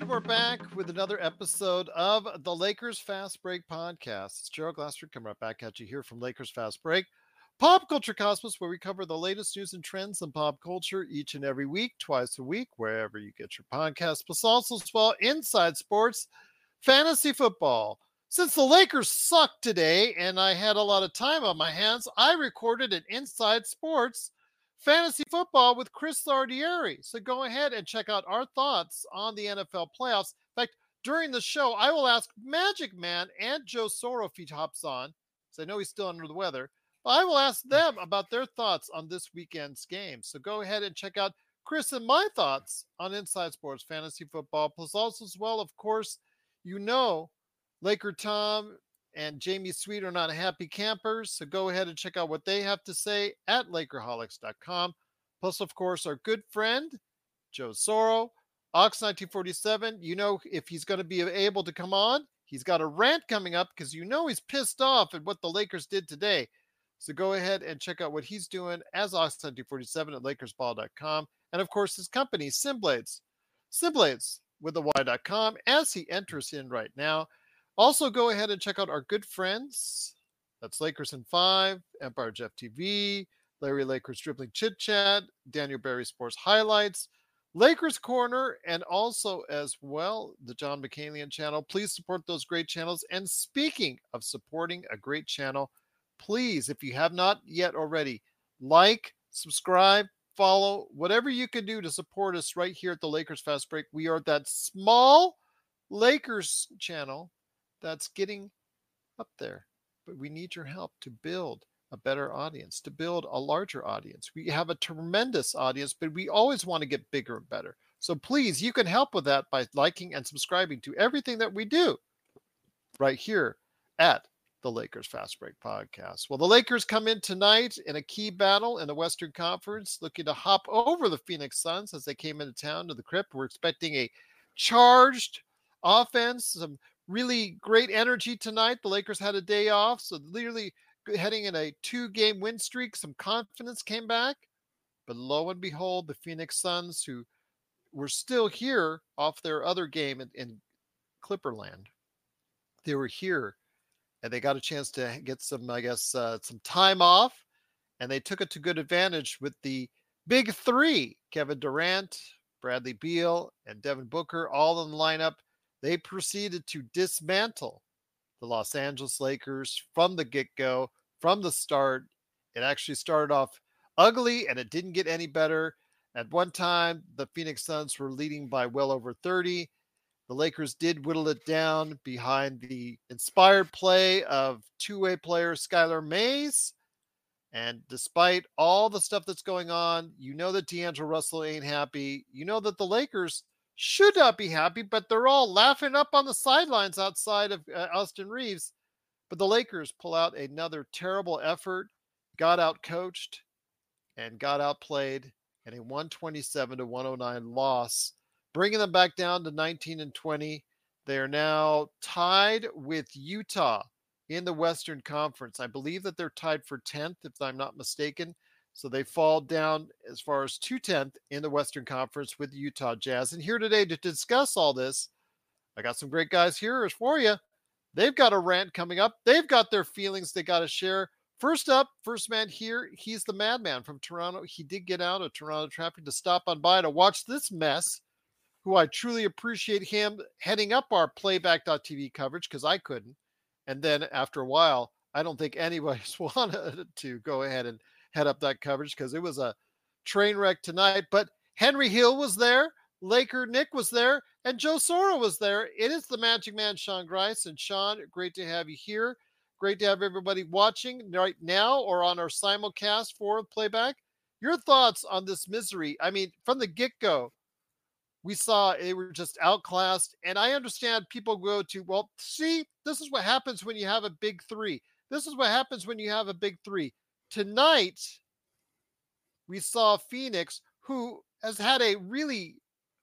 And we're back with another episode of the Lakers Fast Break podcast. It's Gerald Glassford coming right back at you here from Lakers Fast Break, Pop Culture Cosmos, where we cover the latest news and trends in pop culture each and every week, twice a week, wherever you get your podcast, plus also as well inside sports, fantasy football. Since the Lakers sucked today and I had a lot of time on my hands, I recorded an Inside Sports fantasy football with Chris Lardieri. So go ahead and check out our thoughts on the NFL playoffs. In fact, during the show, I will ask Magic Man and Joe Soro if he hops on, because I know he's still under the weather. But I will ask mm. them about their thoughts on this weekend's game. So go ahead and check out Chris and my thoughts on Inside Sports Fantasy Football. Plus, also as well, of course, you know, Laker Tom and Jamie Sweet are not happy campers. So go ahead and check out what they have to say at Lakerholics.com. Plus, of course, our good friend, Joe Soro, Ox1947. You know, if he's going to be able to come on, he's got a rant coming up because you know he's pissed off at what the Lakers did today. So go ahead and check out what he's doing as Ox1947 at LakersBall.com. And of course, his company, Simblades. Simblades with the Y.com as he enters in right now. Also, go ahead and check out our good friends. That's Lakers in Five, Empire Jeff TV, Larry Lakers Dribbling Chit Chat, Daniel Barry Sports Highlights, Lakers Corner, and also as well the John McCalian channel. Please support those great channels. And speaking of supporting a great channel, please, if you have not yet already, like, subscribe, follow, whatever you can do to support us right here at the Lakers Fast Break. We are that small Lakers channel that's getting up there. But we need your help to build a better audience, to build a larger audience. We have a tremendous audience, but we always want to get bigger and better. So please, you can help with that by liking and subscribing to everything that we do right here at the Lakers Fast Break podcast. Well, the Lakers come in tonight in a key battle in the Western Conference, looking to hop over the Phoenix Suns as they came into town to the crypt. We're expecting a charged offense, some really great energy tonight. The Lakers had a day off, so literally heading in a two game win streak, some confidence came back. But lo and behold, the Phoenix Suns, who were still here off their other game in, in Clipperland, they were here and they got a chance to get some, I guess, uh, some time off, and they took it to good advantage with the big three: Kevin Durant, Bradley Beal, and Devin Booker, all in the lineup they proceeded to dismantle the Los Angeles Lakers from the get go, from the start. It actually started off ugly and it didn't get any better. At one time, the Phoenix Suns were leading by well over 30. The Lakers did whittle it down behind the inspired play of two way player Skylar Mays. And despite all the stuff that's going on, you know that D'Angelo Russell ain't happy. You know that the Lakers should not be happy, but they're all laughing up on the sidelines outside of uh, Austin Reaves. But the Lakers pull out another terrible effort, got out coached, and got outplayed in a 127 to 109 loss, bringing them back down to 19 and 20. They are now tied with Utah in the Western Conference. I believe that they're tied for 10th, if I'm not mistaken. So they fall down as far as 210th in the Western Conference with Utah Jazz. And here today to discuss all this, I got some great guys here for you. They've got a rant coming up. They've got their feelings they got to share. First up, first man here, he's the madman from Toronto. He did get out of Toronto traffic to stop on by to watch this mess, who I truly appreciate him heading up our playback.tv coverage because I couldn't. And then after a while, I don't think anybody's wanted to go ahead and head up that coverage because it was a train wreck tonight. But Henry Hill was there, Laker Nick was there, and Joe Soro was there. It is the Magic Man, Sean Grice. And Sean, great to have you here. Great to have everybody watching right now or on our simulcast for playback. Your thoughts on this misery? I mean, from the get go, we saw they were just outclassed. And I understand people go to, well, see, this is what happens when you have a big three. This is what happens when you have a big three. Tonight, we saw Phoenix, who has had a really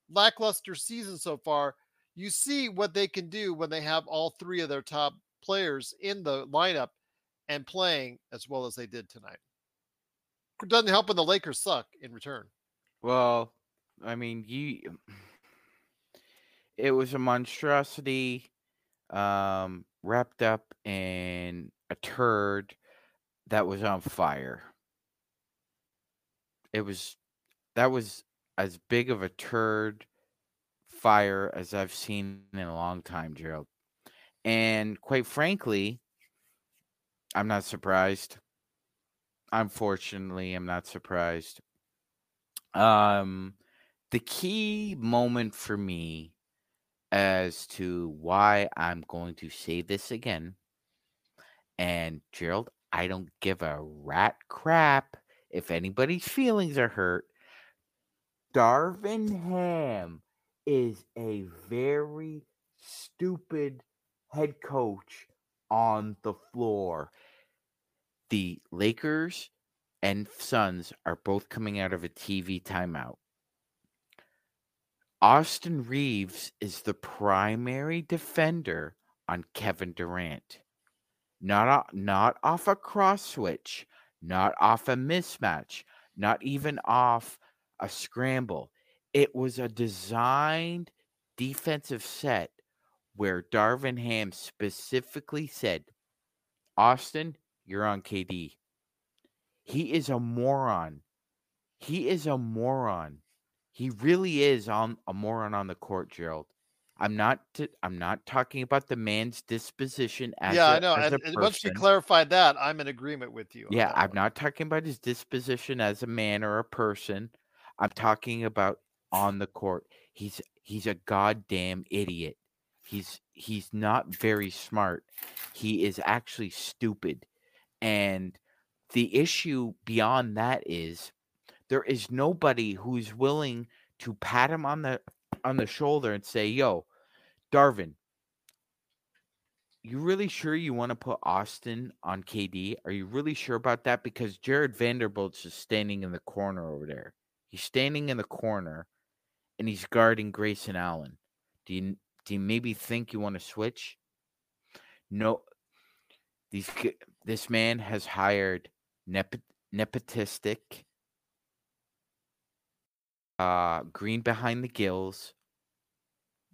lackluster season so far. You see what they can do when they have all three of their top players in the lineup and playing as well as they did tonight. It doesn't help when the Lakers suck in return. Well, I mean, you it was a monstrosity um, wrapped up in a turd that was on fire. It was that was as big of a turd fire as I've seen in a long time, Gerald. And quite frankly, I'm not surprised. Unfortunately, I'm not surprised. Um, the key moment for me as to why I'm going to say this again, and Gerald, I don't give a rat crap if anybody's feelings are hurt. Darvin Ham is a very stupid head coach on the floor. The Lakers and Suns are both coming out of a TV timeout. Austin Reaves is the primary defender on Kevin Durant. Not, not off a cross switch, not off a mismatch, not even off a scramble. It was a designed defensive set where Darvin Ham specifically said, Austin, you're on KD. He is a moron. He is a moron. He really is on a moron on the court, Gerald. I'm not. T- I'm not talking about the man's disposition as yeah, a, I know. as And, and once you clarified that, I'm in agreement with you. Yeah, I'm one. not talking about his disposition as a man or a person. I'm talking about on the court. He's he's a goddamn idiot. He's he's not very smart. He is actually stupid. And the issue beyond that is there is nobody who's willing to pat him on the on the shoulder and say, "Yo, Darvin, you really sure you want to put Austin on KD? Are you really sure about that? Because Jared Vanderbilt's just standing in the corner over there. He's standing in the corner, and he's guarding Grayson Allen. Do you do you maybe think you want to switch? No. These this man has hired nep- nepotistic, uh, green behind the gills,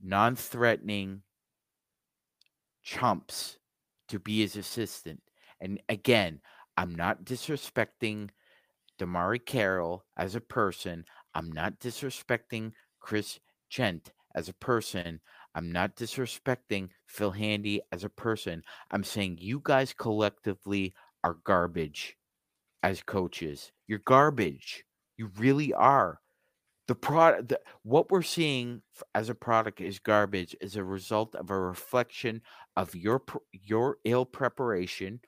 non-threatening chumps to be his assistant. And again, I'm not disrespecting DeMarre Carroll as a person. I'm not disrespecting Chris Jent as a person. I'm not disrespecting Phil Handy as a person. I'm saying you guys collectively are garbage as coaches. You're garbage. You really are. The product, the, what we're seeing as a product is garbage. Is a result of a reflection of your your ill preparation,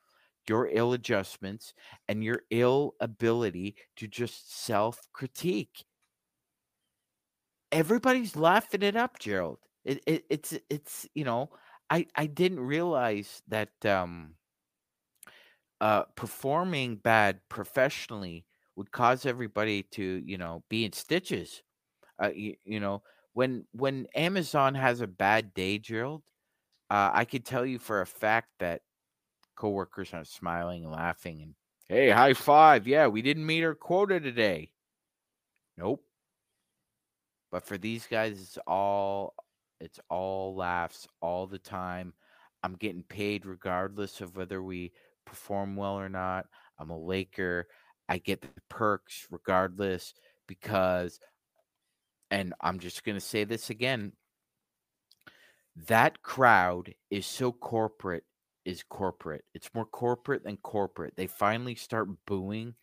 your ill adjustments, and your ill ability to just self critique. Everybody's laughing it up, Gerald. It, it it's it's you know I I didn't realize that um uh performing bad professionally would cause everybody to you know be in stitches. Uh, you, you know when when Amazon has a bad day, Gerald, uh, I could tell you for a fact that coworkers are smiling and laughing and hey, high five. Yeah, we didn't meet our quota today. Nope. But for these guys, it's all it's all laughs all the time. I'm getting paid regardless of whether we perform well or not. I'm a Laker. I get the perks regardless because and I'm just going to say this again. That crowd is so corporate is corporate. It's more corporate than corporate. They finally start booing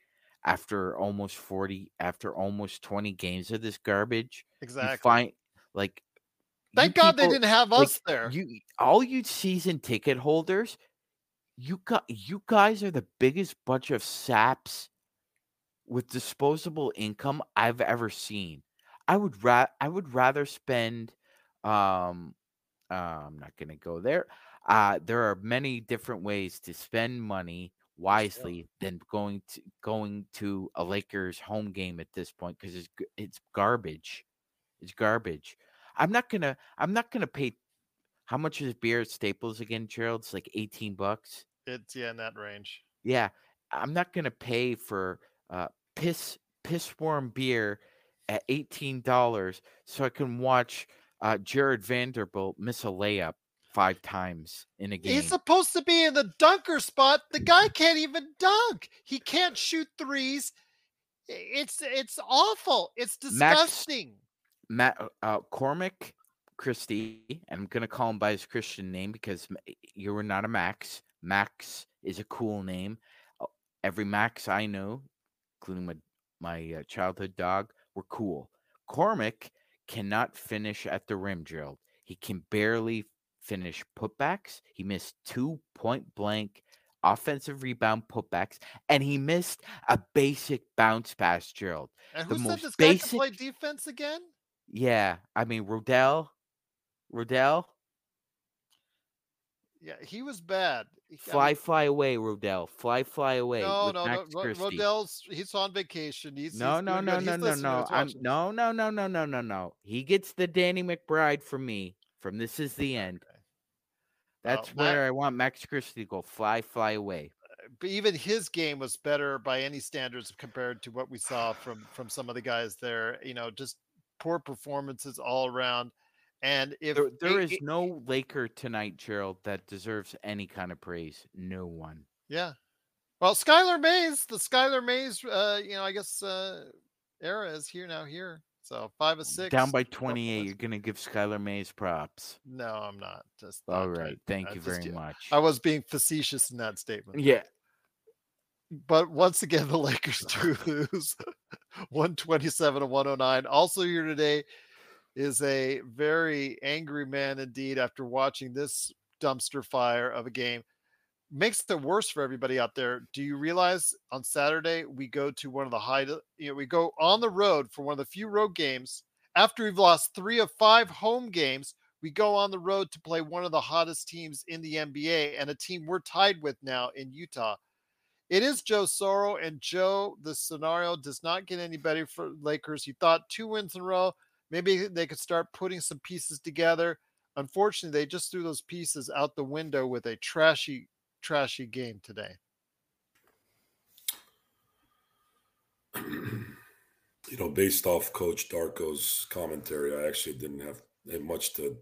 after almost 40 after almost 20 games of this garbage. Exactly. find like Thank God they didn't have like, us there. You all you season ticket holders, you got you guys are the biggest bunch of saps with disposable income I've ever seen. I would ra- I would rather spend um uh, I'm not going to go there. Uh there are many different ways to spend money wisely than going to going to a Lakers home game at this point cuz it's it's garbage. It's garbage. I'm not going to I'm not going to pay how much is beer at Staples again, Gerald? It's like 18 bucks. It's yeah in that range. Yeah, I'm not gonna pay for uh, piss piss warm beer at eighteen dollars so I can watch uh, Jared Vanderbilt miss a layup five times in a game. He's supposed to be in the dunker spot. The guy can't even dunk. He can't shoot threes. It's it's awful. It's disgusting. Matt uh, Cormac Christie, I'm gonna call him by his Christian name because you were not a Max. Max is a cool name. Uh, every Max I know, including my my uh, childhood dog, were cool. Cormac cannot finish at the rim, Gerald. He can barely finish putbacks. He missed two point blank offensive rebound putbacks, and he missed a basic bounce pass, Gerald. And who the said this basic... guy can play defense again? Yeah, I mean Rodell, Rodell. Yeah, he was bad. Fly, I mean, fly away, Rodell. Fly, fly away. No, no, no. Rodell's he's on vacation. He's no, he's no, no, no, no, no. I'm, no, no, no, no, no, no, no. He gets the Danny McBride from me. From this is the end. Okay. That's where I want Max Christie to go. Fly, fly away. Uh, but even his game was better by any standards compared to what we saw from from some of the guys there. You know, just poor performances all around. And if there, there it, is it, no Laker tonight, Gerald, that deserves any kind of praise. No one. Yeah. Well, Skylar Mays, the Skylar Mays, uh, you know, I guess uh, era is here now. Here, so five of six. Down by twenty eight. You're gonna give Skylar Mays props. No, I'm not. Just all right. Thank you just, very much. I was being facetious in that statement. Yeah. But once again, the Lakers do lose 127 to 109. Also here today is a very angry man indeed after watching this dumpster fire of a game. Makes it worse for everybody out there. Do you realize on Saturday we go to one of the high, you know, we go on the road for one of the few road games after we've lost three of five home games. We go on the road to play one of the hottest teams in the NBA and a team we're tied with now in Utah. It is Joe Soro, and Joe, the scenario does not get any better for Lakers. He thought two wins in a row. Maybe they could start putting some pieces together. Unfortunately, they just threw those pieces out the window with a trashy, trashy game today. You know, based off Coach Darko's commentary, I actually didn't have much to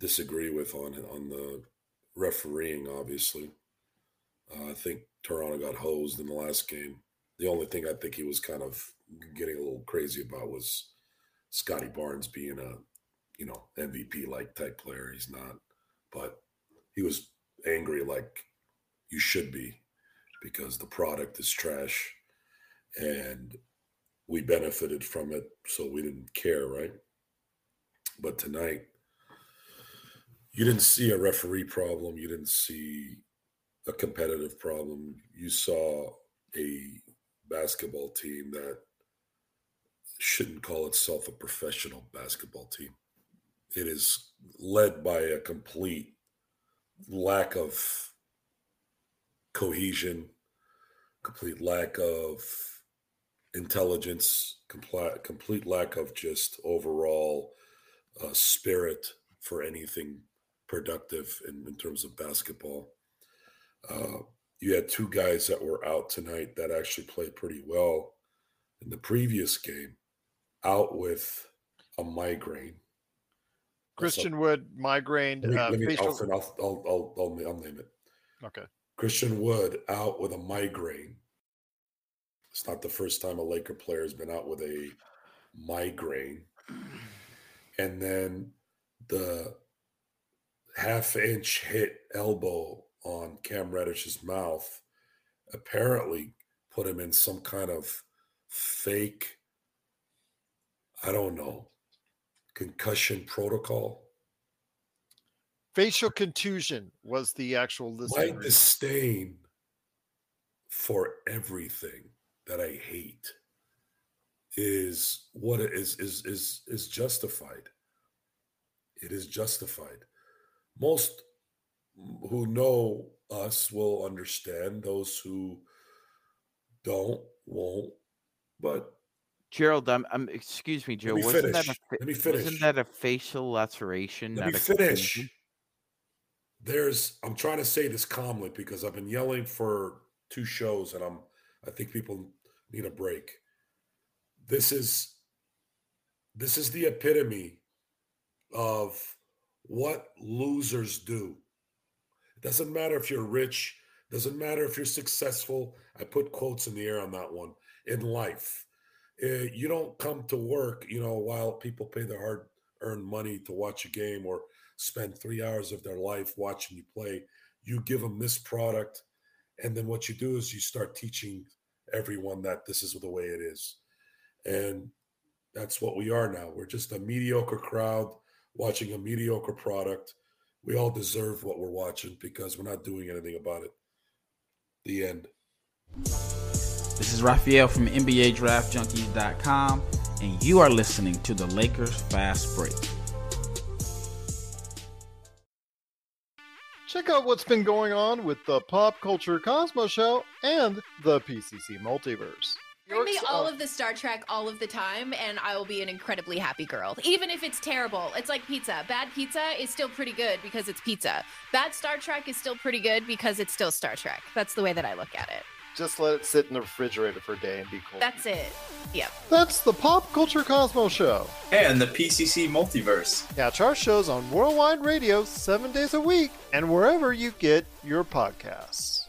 disagree with on on the refereeing. Obviously, uh, I think Toronto got hosed in the last game. The only thing I think he was kind of getting a little crazy about was Scottie Barnes being a, you know, MVP like type player. He's not, but he was angry like you should be because the product is trash and we benefited from it, so we didn't care, right? But tonight, you didn't see a referee problem. You didn't see a competitive problem. You saw a basketball team that shouldn't call itself a professional basketball team. It is led by a complete lack of cohesion, complete lack of intelligence, complete, complete lack of just overall uh, spirit for anything productive in, in terms of basketball. Uh, you had two guys that were out tonight that actually played pretty well in the previous game out with a migraine. Christian Wood migraine. Let me, uh, let me, facial... I'll, I'll, I'll, I'll, I'll name it. Okay. Christian Wood out with a migraine. It's not the first time a Laker player has been out with a migraine. And then the half inch hit elbow on Cam Reddish's mouth apparently put him in some kind of fake I don't know, concussion protocol. Facial contusion was the actual My disdain for everything that I hate is what is is is is justified. It is justified. Most who know us will understand. Those who don't won't. But Gerald, I'm, I'm excuse me, Joe. Me wasn't finish. that a Let me finish. wasn't that a facial laceration? Let me finish. There's I'm trying to say this calmly because I've been yelling for two shows and I'm I think people need a break. This is this is the epitome of what losers do. It doesn't matter if you're rich, doesn't matter if you're successful. I put quotes in the air on that one. In life, uh, you don't come to work, you know, while people pay their hard earned money to watch a game or spend three hours of their life watching you play. You give them this product. And then what you do is you start teaching everyone that this is the way it is. And that's what we are now. We're just a mediocre crowd watching a mediocre product. We all deserve what we're watching because we're not doing anything about it. The end. This is Raphael from NBA Draft Junkies.com, and you are listening to the Lakers Fast Break. Check out what's been going on with the Pop Culture Cosmos Show and the PCC Multiverse. Bring me all uh, of the Star Trek all of the time, and I will be an incredibly happy girl. Even if it's terrible, it's like pizza. Bad pizza is still pretty good because it's pizza. Bad Star Trek is still pretty good because it's still Star Trek. That's the way that I look at it. Just let it sit in the refrigerator for a day and be cool. That's it. Yep. That's the Pop Culture Cosmos Show. And the PCC Multiverse. Catch our shows on Worldwide Radio seven days a week and wherever you get your podcasts.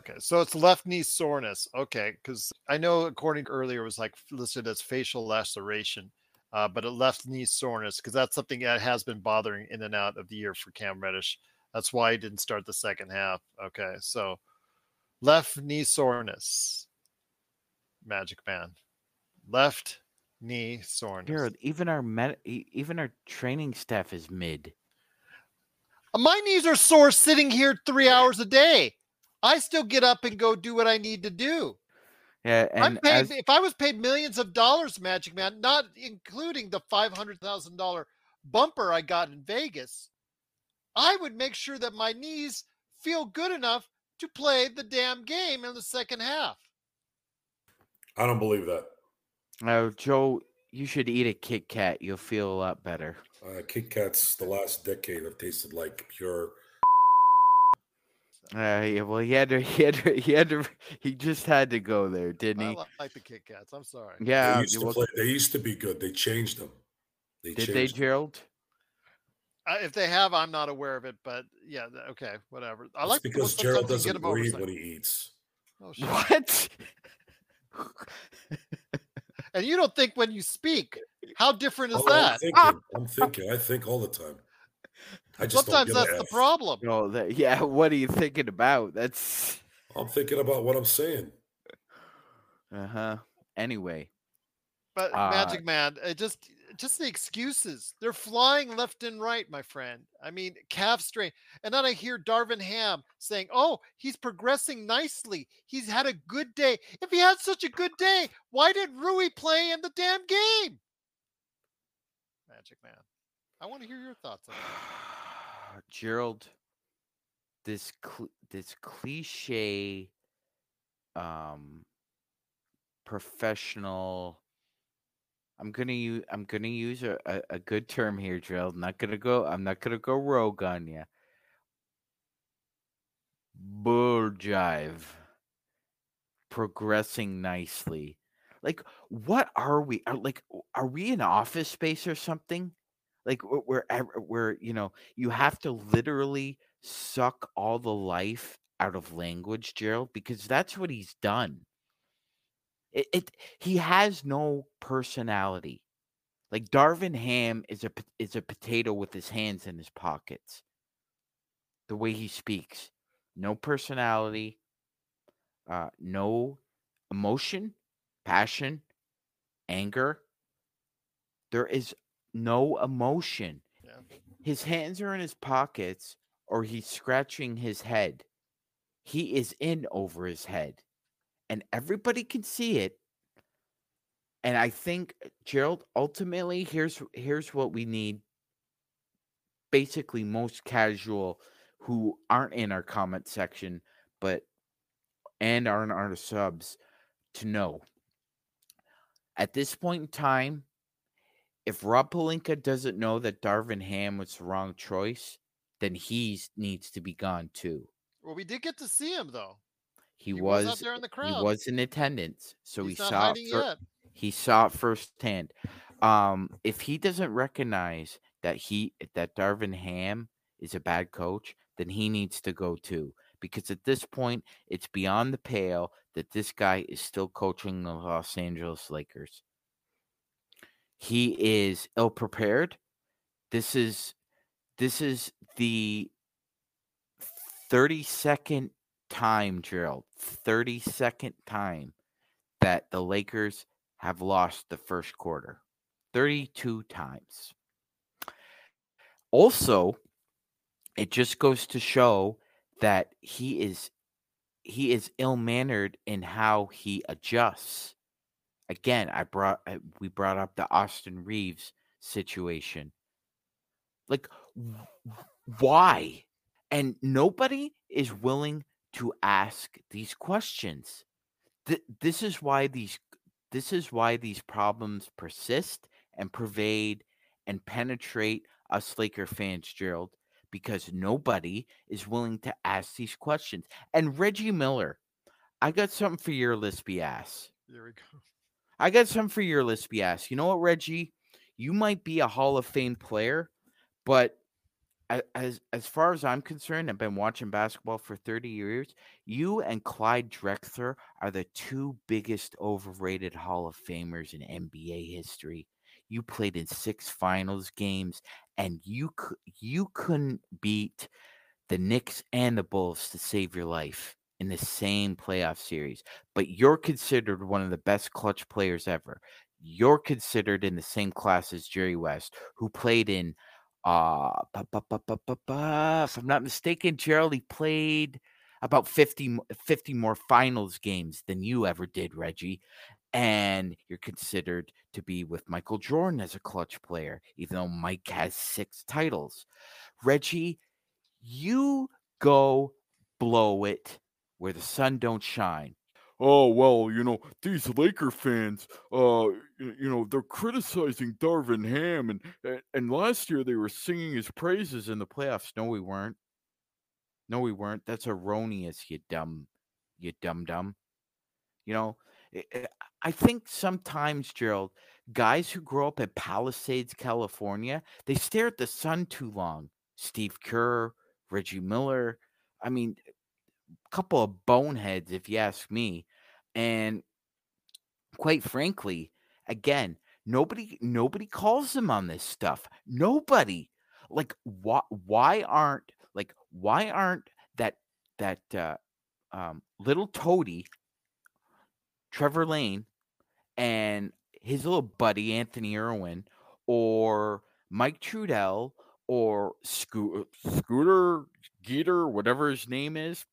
Okay, so it's left knee soreness. Okay, because I know according to earlier it was like listed as facial laceration, uh, but a left knee soreness because that's something that has been bothering in and out of the year for Cam Reddish. That's why he didn't start the second half. Okay, so left knee soreness, Magic Man, left knee soreness. Jared, even our med- even our training staff is mid. Uh, my knees are sore sitting here three hours a day. I still get up and go do what I need to do. Yeah, I'm paid, as, if I was paid millions of dollars, Magic Man, not including the five hundred thousand dollar bumper I got in Vegas, I would make sure that my knees feel good enough to play the damn game in the second half. I don't believe that. uh, Joe, you should eat a Kit Kat. You'll feel a lot better. Uh, Kit Kats, the last decade, have tasted like pure. Uh, yeah, well, he had to, he had to, he had to, he just had to go there, didn't he? li- like the Kit Kats. I'm sorry. Yeah. they, used to well, play, they used to be good. They changed them. They did they, changed them. Gerald? Uh, if they have, I'm not aware of it, but yeah, okay, whatever. I It's like because Gerald doesn't over breathe some- when he eats. Oh, shit. What? And you don't think when you speak. How different is Oh, I'm that? thinking. I'm thinking. I think all the time. I just Sometimes that's the F. problem. No, that, yeah. What are you thinking about? That's I'm thinking about what I'm saying. uh huh. Anyway, But Uh, Magic Man, it just just the excuses. They're flying left and right, my friend. I mean, calf strain. And then I hear Darvin Ham saying, "Oh, he's progressing nicely. He's had a good day. If he had such a good day, why did Rui play in the damn game?" Magic Man. I want to hear your thoughts on that. Gerald, this cl- this cliche, um, professional. I'm gonna use I'm gonna use a, a, a good term here, Gerald. Not gonna go. I'm not gonna go rogue on you. Bull jive. Progressing nicely. Like, what are we? Are like, are we in office space or something? like where where you know you have to literally suck all the life out of language gerald because that's what he's done it, it he has no personality like darvin ham is a is a potato with his hands in his pockets the way he speaks no personality uh no emotion passion anger there is no emotion Yeah. his hands are in his pockets or he's scratching his head. He is in over his head. And everybody can see it. And I think uh, Gerald ultimately here's here's what we need basically most casual who aren't in our comment section but and aren't our subs to know. At this point in time, if Rob Pelinka doesn't know that Darvin Ham was the wrong choice, then he needs to be gone too. Well, we did get to see him though. He, He was was, there in the he was in attendance, so He's he saw it fir- he saw it firsthand. Um, if he doesn't recognize that he that Darvin Ham is a bad coach, then he needs to go too. Because at this point, it's beyond the pale that this guy is still coaching the Los Angeles Lakers. He is ill prepared. This is this is the 32nd time, Gerald. 32nd time that the Lakers have lost the first quarter. 32 times. Also, it just goes to show that he is he is ill-mannered in how he adjusts. Again, I brought we brought up the Austin Reaves situation. Like why? And nobody is willing to ask these questions. Th- this is why these this is why these problems persist and pervade and penetrate us Laker fans, Gerald, because nobody is willing to ask these questions. And Reggie Miller, I got something for your lispy ass. There we go. I got something for your lispy ass. You know what, Reggie? You might be a Hall of Fame player, but as as far as I'm concerned, I've been watching basketball for 30 years. You and Clyde Drexler are the two biggest overrated Hall of Famers in NBA history. You played in six finals games, and you you couldn't beat the Knicks and the Bulls to save your life in the same playoff series. But you're considered one of the best clutch players ever. You're considered in the same class as Jerry West, who played in uh, if I'm not mistaken, Gerald, he played about 50, 50 more finals games than you ever did, Reggie. And you're considered to be with Michael Jordan as a clutch player, even though Mike has six titles. Reggie, you go blow it where the sun don't shine oh well you know these laker fans uh you know they're criticizing darvin ham and and last year they were singing his praises in the playoffs. No we weren't. No we weren't. That's erroneous you dumb you dumb dumb. You know eh, eh, i think sometimes gerald guys who grow up in palisades california they stare at the sun too long. Steve kerr reggie miller i mean a couple of boneheads, if you ask me. And quite frankly, again, nobody nobody calls them on this stuff. Nobody. Like why why aren't like why aren't that that uh um little toady Trevor Lane and his little buddy Anthony Irwin or Mike Trudell or Sco- Scooter Geeter, whatever his name is,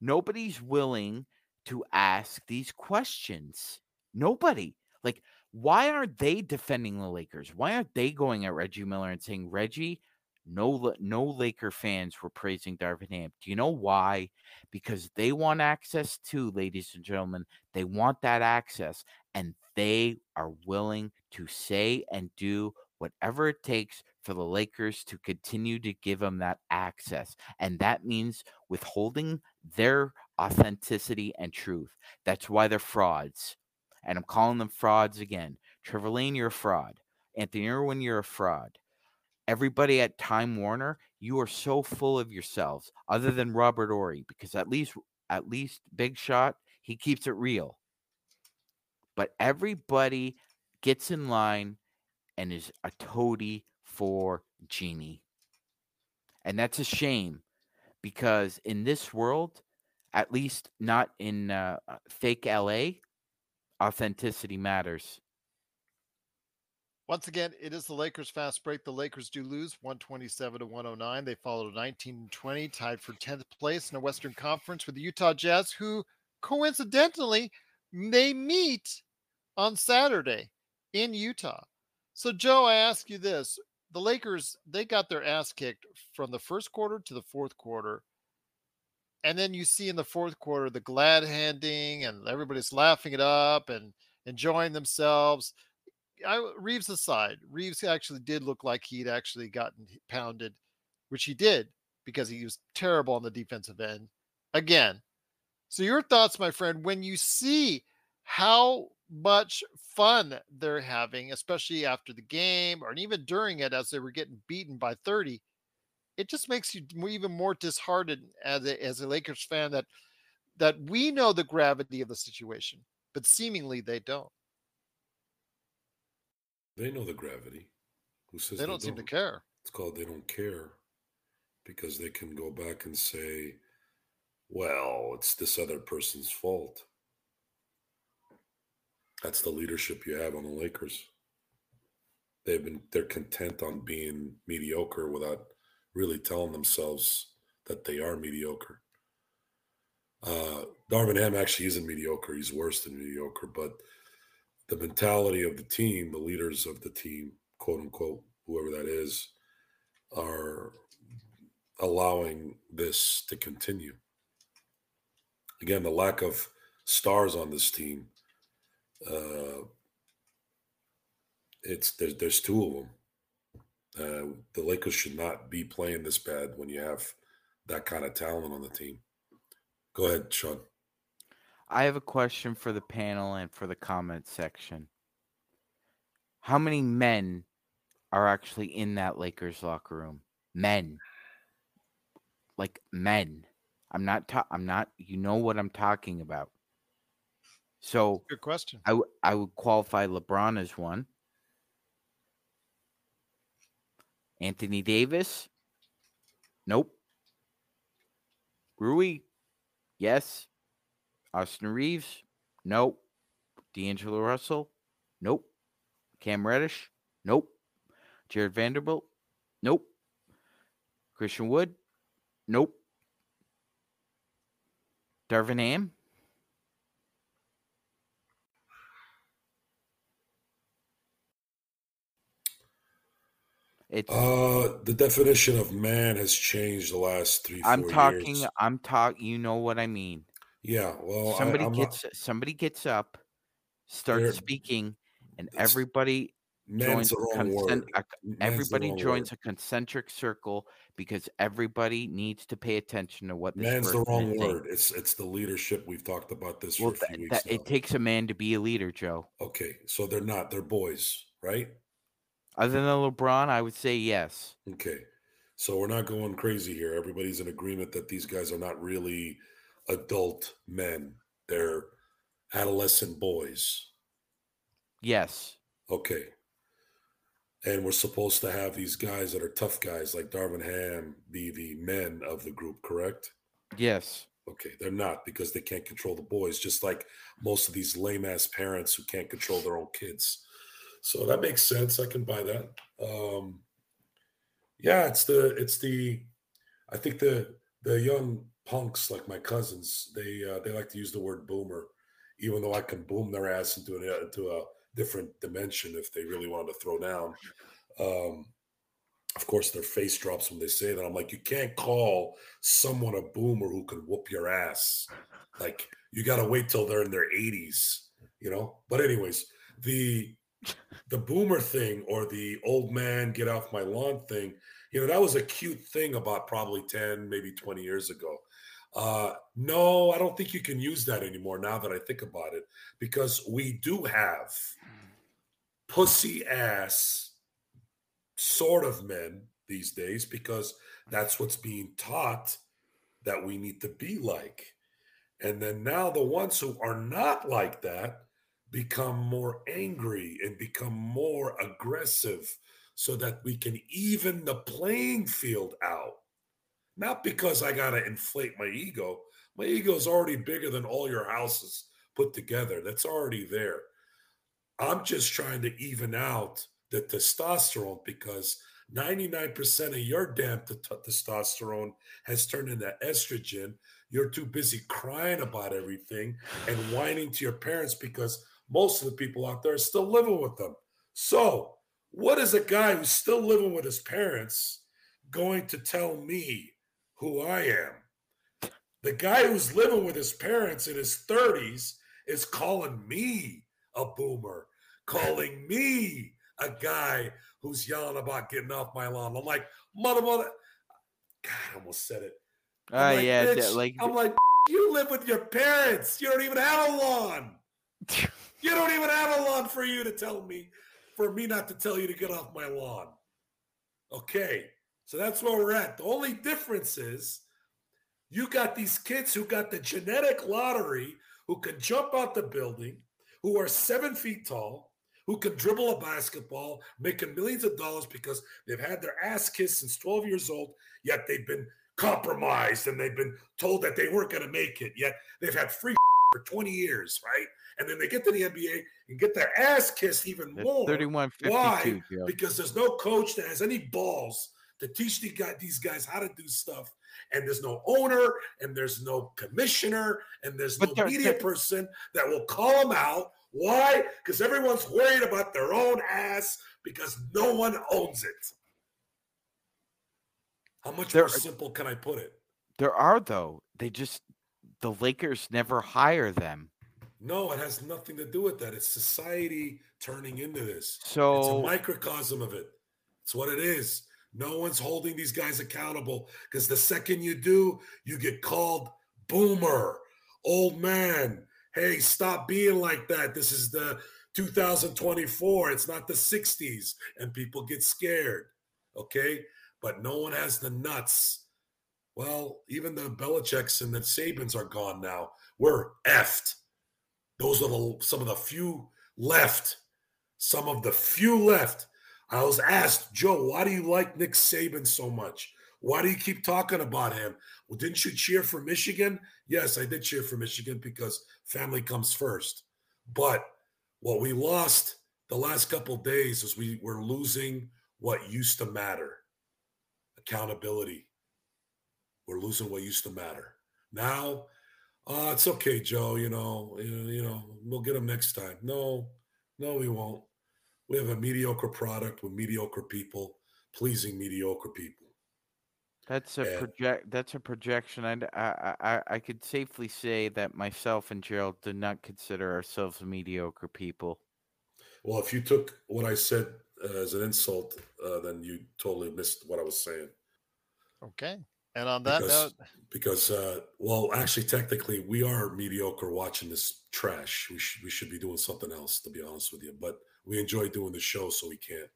Nobody's willing to ask these questions. Nobody. Like, why aren't they defending the Lakers? Why aren't they going at Reggie Miller and saying, Reggie, no, no Laker fans were praising Darvin Ham. Do you know why? Because they want access to, ladies and gentlemen, they want that access, and they are willing to say and do whatever it takes for the Lakers to continue to give them that access. And that means withholding their authenticity and truth. That's why they're frauds. And I'm calling them frauds again. Trevor Lane, you're a fraud. Anthony Irwin, you're a fraud. Everybody at Time Warner, you are so full of yourselves, other than Robert Horry, because at least at least Big Shot, he keeps it real. But everybody gets in line and is a toady for Jeanie. And that's a shame because in this world, at least not in uh, uh fake LA, authenticity matters. Once again, it is the Lakers fast break. The Lakers do lose 127 to 109. They followed 19 20, tied for 10th place in the Western Conference with the Utah Jazz, who coincidentally they meet on Saturday in Utah. So, Joe, I ask you this. The Lakers, they got their ass kicked from the first quarter to the fourth quarter. And then you see in the fourth quarter the glad handing and everybody's laughing it up and enjoying themselves. I, Reaves aside, Reaves actually did look like he'd actually gotten pounded, which he did because he was terrible on the defensive end again. So, your thoughts, my friend, when you see how much fun they're having, especially after the game or even during it as they were getting beaten by 30. It just makes you even more disheartened as a, as a Lakers fan that that we know the gravity of the situation, but seemingly they don't. They know the gravity. Who says They don't seem to care. It's called they don't care because they can go back and say, well, it's this other person's fault. That's the leadership you have on the Lakers. They've been they're content on being mediocre without really telling themselves that they are mediocre. Uh, Darvin Ham actually isn't mediocre; he's worse than mediocre. But the mentality of the team, the leaders of the team, quote unquote, whoever that is, are allowing this to continue. Again, the lack of stars on this team. Uh, it's there's there's two of them. Uh, the Lakers should not be playing this bad when you have that kind of talent on the team. Go ahead, Sean. I have a question for the panel and for the comment section. How many men are actually in that Lakers locker room? Men. Like men. I'm not ta- I'm not you know what I'm talking about. So Good question. I, w- I would qualify LeBron as one. Anthony Davis? Nope. Rui? Yes. Austin Reaves? Nope. D'Angelo Russell? Nope. Cam Reddish? Nope. Jared Vanderbilt? Nope. Christian Wood? Nope. Darvin Ham? It's Uh, the definition of man has changed the last three. I'm talking Years. I'm talking. you know what I mean. Yeah. Well, somebody I, gets somebody gets up, starts speaking, and everybody joins a a- everybody joins word. a concentric circle because everybody needs to pay attention to what this Man's the wrong is saying. word. It's it's the leadership. We've talked about this Well, for a that, few weeks that, it takes a man to be a leader, Joe. okay, so they're not. They're boys, right? Other than LeBron, I would say yes. Okay. So we're not going crazy here. Everybody's in agreement that these guys are not really adult men. They're adolescent boys. Yes. Okay. And we're supposed to have these guys that are tough guys like Darvin Ham be the men of the group, correct? Yes. Okay, they're not because they can't control the boys, just like most of these lame ass parents who can't control their own kids. So that makes sense. I can buy that. Um, yeah, it's the it's the I think the the young punks like my cousins they uh, they like to use the word boomer, even though I can boom their ass into an, into a different dimension if they really wanted to throw down. Um, of course, their face drops when they say that. I'm like, you can't call someone a boomer who can whoop your ass. Like, you got to wait till they're in their 80s, you know. But anyways, the the boomer thing or the old man get off my lawn thing, you know, that was a cute thing about probably 10, maybe 20 years ago. Uh, no, I don't think you can use that anymore now that I think about it, because we do have pussy ass sort of men these days because that's what's being taught that we need to be like. And then now the ones who are not like that become more angry and become more aggressive so that we can even the playing field out. Not because I got to inflate my ego. My ego is already bigger than all your houses put together. That's already there. I'm just trying to even out the testosterone because 99% of your damn t- testosterone has turned into estrogen. You're too busy crying about everything and whining to your parents because most of the people out there are still living with them. So, what is a guy who's still living with his parents going to tell me who I am? The guy who's living with his parents in his 30s is calling me a boomer, calling me a guy who's yelling about getting off my lawn. I'm like, mother, mother. God, I almost said it. Oh I'm ah, like, yeah, like I'm like, you live with your parents. You don't even have a lawn. You don't even have a lawn for you to tell me, for me not to tell you to get off my lawn. Okay, so that's where we're at. The only difference is you got these kids who got the genetic lottery who can jump out the building, who are seven feet tall, who can dribble a basketball, making millions of dollars because they've had their ass kissed since 12 years old, yet they've been compromised and they've been told that they weren't going to make it, yet they've had free for 20 years, right? And then they get to the NBA and get their ass kissed even more. 31 Why? 52, Joe. Because there's no coach that has any balls to teach the guy, these guys how to do stuff. And there's no owner, and there's no commissioner, and there's But no media person that will call them out. Why? Because everyone's worried about their own ass because no one owns it. How much There- more simple can I put it? There are though. They just the Lakers never hire them. No, it has nothing to do with that. It's society turning into this. So It's a microcosm of it. It's what it is. No one's holding these guys accountable because the second you do, you get called boomer, old man. Hey, stop being like that. This is the 2024. It's not the 60s. And people get scared. Okay. But no one has the nuts. Well, even the Belichick's and the Sabans are gone now. We're effed. Those are the, some of the few left. Some of the few left. I was asked, Joe, why do you like Nick Saban so much? Why do you keep talking about him? Well, didn't you cheer for Michigan? Yes, I did cheer for Michigan because family comes first. But what we lost the last couple days is we were losing what used to matter accountability. We're losing what used to matter. Now, uh, it's okay, Joe. You know, you know, we'll get them next time. No, no, we won't. We have a mediocre product with mediocre people, pleasing mediocre people. that's a Yeah. project. That's a projection. I, I I I could safely say that myself and Gerald do not consider ourselves mediocre people. Well, if you took what I said uh, as an insult, uh, then you totally missed what I was saying. Okay. And on that because, note, because uh, well, actually, technically, we are mediocre watching this trash. We should we should be doing something else, to be honest with you. But we enjoy doing the show, so we can't.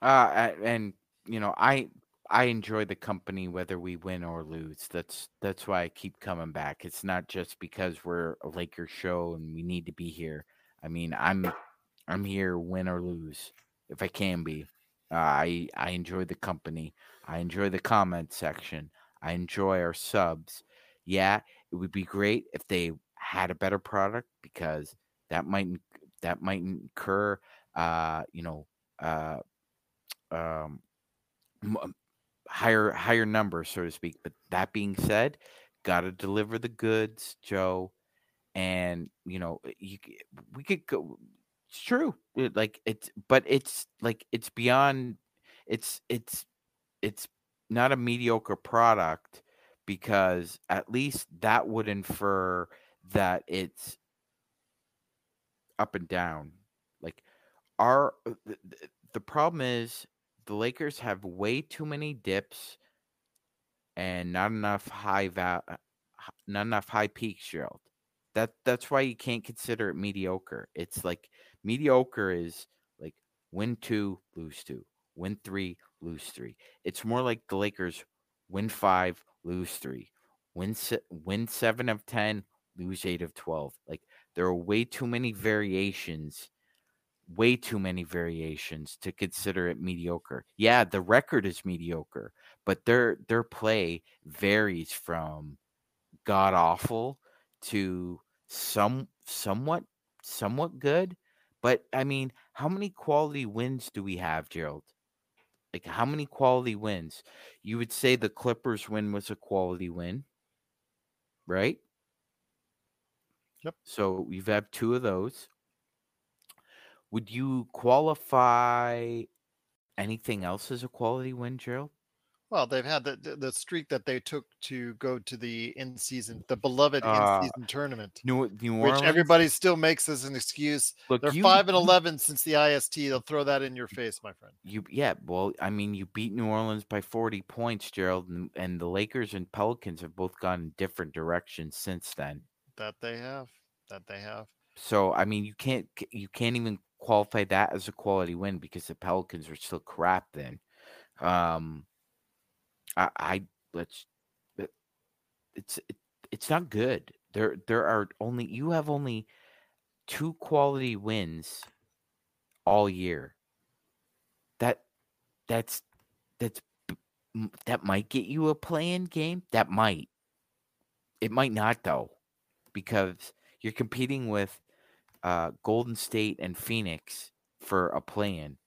Uh, and you know, I I enjoy the company whether we win or lose. That's that's why I keep coming back. It's not just because we're a Lakers show and we need to be here. I mean, I'm I'm here win or lose if I can be. Uh, I I enjoy the company. I enjoy the comment section. I enjoy our subs. Yeah, it would be great if they had a better product because that might that might incur uh you know uh um um, higher higher numbers so to speak but that being said got to deliver the goods joe and you know you we could go it's true it- like it's but it's like it's beyond it's it's it's not a mediocre product because at least that would infer that it's up and down like our uh, the, the- problem is the lakers have way too many dips and not enough high val uh, not enough high peaks gerald. That that's why you can't consider it mediocre. It's like mediocre is like win two lose two win three lose three. It's more like the lakers win five lose three win se- win seven of ten lose eight of 12 like there are way too many variations way too many variations to consider it mediocre. Yeah the record is mediocre but their their play varies from god awful to some somewhat somewhat good but i mean how many quality wins do we have gerald? Like how many quality wins? You would say the clippers win was a quality win right? Yep. so you've had two of those. Would you qualify anything else as a quality win gerald well, they've had the, the the streak that they took to go to the in season, the beloved Uh, in season tournament, new, new which everybody still makes as an excuse. Look, They're you- five and eleven since the IST. They'll throw that in your face, my friend. You yeah, well, I mean, you beat New Orleans by 40 points, Gerald, and, and the Lakers and Pelicans have both gone in different directions since then. That they have. That they have. So I mean, you can't you can't even qualify that as a quality win because the Pelicans were still crap. Then, um, I, I let's it's it, it's not good. There there are only you have only two quality wins all year. That that's that's that might get you a play-in game. That might. It might not though, because you're competing with uh, Golden State and Phoenix for a play-in.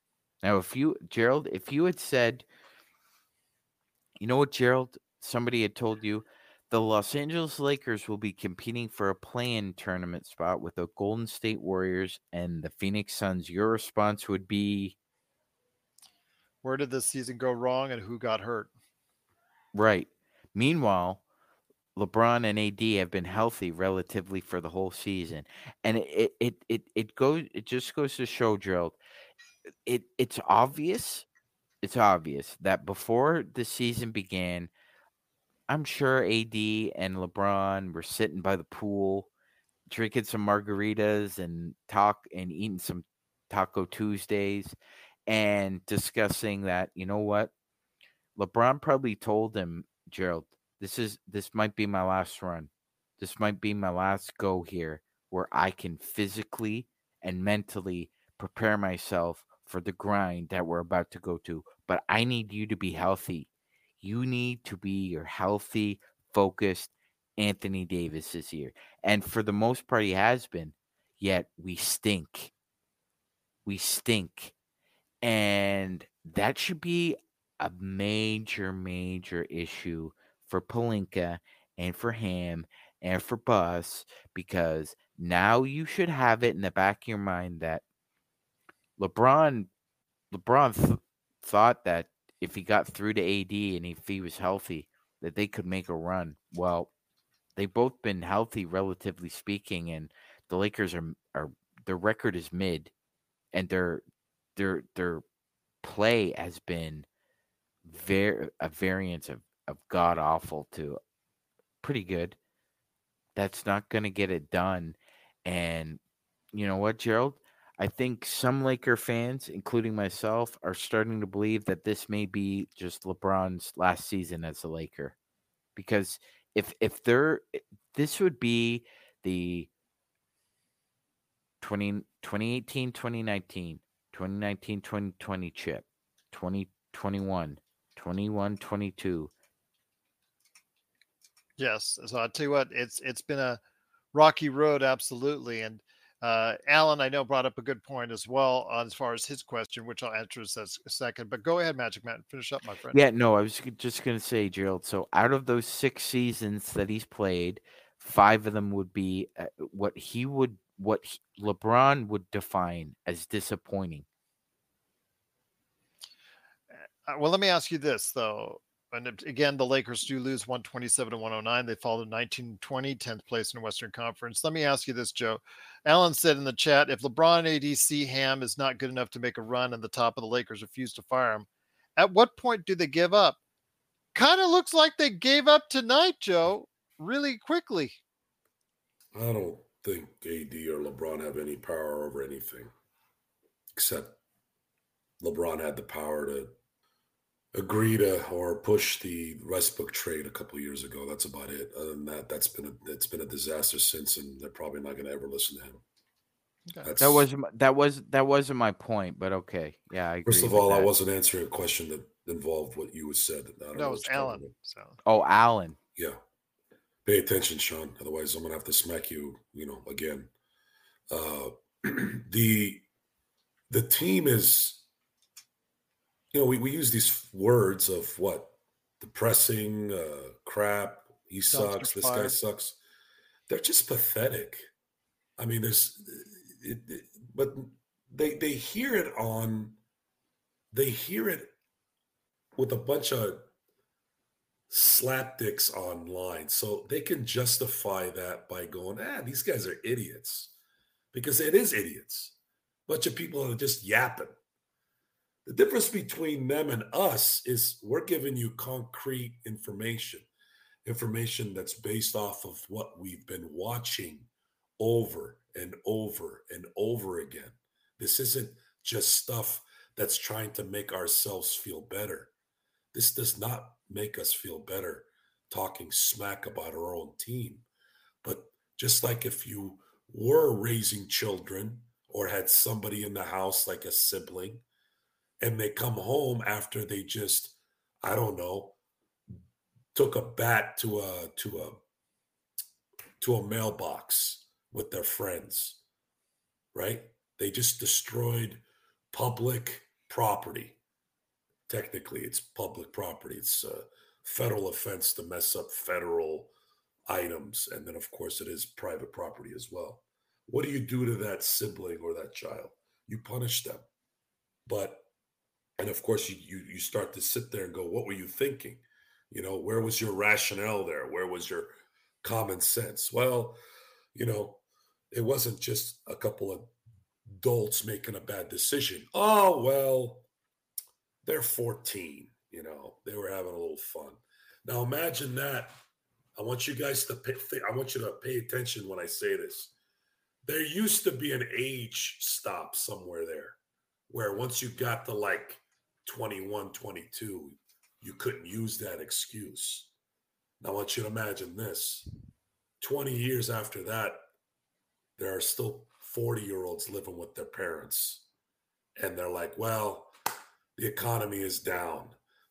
Now, if you Gerald, if you had said, you know what, Gerald, somebody had told you the Los Angeles Lakers will be competing for a play-in tournament spot with the Golden State Warriors and the Phoenix Suns. Your response would be Where did this season go wrong and who got hurt? right. Meanwhile, LeBron and AD have been healthy relatively for the whole season. And it it it it goes it just goes to show, Gerald, it it's obvious, it's obvious that before the season began, I'm sure AD and LeBron were sitting by the pool, drinking some margaritas and talk and eating some Taco Tuesdays and discussing that, you know what? LeBron probably told him, Gerald, this is this might be my last run. This might be my last go here where I can physically and mentally prepare myself for the grind that we're about to go to. But I need you to be healthy. You need to be your healthy, focused Anthony Davis this year. And for the most part, he has been. Yet we stink. We stink. And that should be a major, major issue for Pelinka and for Ham and for Buss because now you should have it in the back of your mind that LeBron LeBron th- thought that if he got through to AD and if he was healthy that they could make a run. Well, they've both been healthy relatively speaking and the Lakers are are their record is mid and their their their play has been very a variance of of god awful to pretty good. That's not going to get it done. And you know what, Gerald? I think some Laker fans, including myself, are starting to believe that this may be just LeBron's last season as a Laker. Because if if they're eh, this would be the 20, 2018 2019 2019 2020 chip 2021 21 22 Yes. So I'll tell you what, it's it's been a rocky road, absolutely. And uh, Alan, I know, brought up a good point as well on as far as his question, which I'll answer in a second. But go ahead, Magic Man, finish up, my friend. Yeah, no, I was just going to say, Gerald. So out of those six seasons that he's played, five of them would be uh, what he would, what he, LeBron would define as disappointing. Uh, well, let me ask you this though. And again, the Lakers do lose 127 to 109. They fall to 1920, 10th place in the Western Conference. Let me ask you this, Joe. Alan said in the chat if LeBron ADC Ham is not good enough to make a run and the top of the Lakers refuse to fire him, at what point do they give up? Kind of looks like they gave up tonight, Joe, really quickly. I don't think AD or LeBron have any power over anything, except LeBron had the power to agree to or push the Westbrook trade a couple years ago. That's about it. Other than that, that's been a it's been a disaster since, and they're probably not going to ever listen to him. Okay. That was that was that wasn't my point, but okay, yeah. I First of all, that. I wasn't answering a question that involved what you said. no, it's Alan. So. Oh, Alan. Yeah. Pay attention, Sean. Otherwise, I'm gonna have to smack you. You know, again. Uh, the the team is you know, we, we use these words of what depressing, uh, crap, he sucks, this guy sucks. They're just pathetic. I mean, there's, it, it, but they they hear it on, they hear it with a bunch of slapdicks online, so they can justify that by going, ah, these guys are idiots, because it is idiots. Bunch of people are just yapping. The difference between them and us is we're giving you concrete information, information that's based off of what we've been watching over and over and over again. This isn't just stuff that's trying to make ourselves feel better. This does not make us feel better talking smack about our own team. But just like if you were raising children or had somebody in the house like a sibling and they come home after they just i don't know took a bat to a to a to a mailbox with their friends right? They just destroyed public property. Technically it's public property. It's a federal offense to mess up federal items and then of course it is private property as well. What do you do to that sibling or that child? You punish them. But and of course you, you you start to sit there and go what were you thinking? You know where was your rationale there? Where was your common sense? Well you know it wasn't just a couple of adults making a bad decision. Oh well they're 14 you know they were having a little fun. Now imagine that. I want you guys to pay i want you to pay attention when i say this. There used to be an age stop somewhere there where once you got to like 21, 22, you couldn't use that excuse. Now, I want you to imagine this 20 years after that, there are still 40 year olds living with their parents. And they're like, well, the economy is down.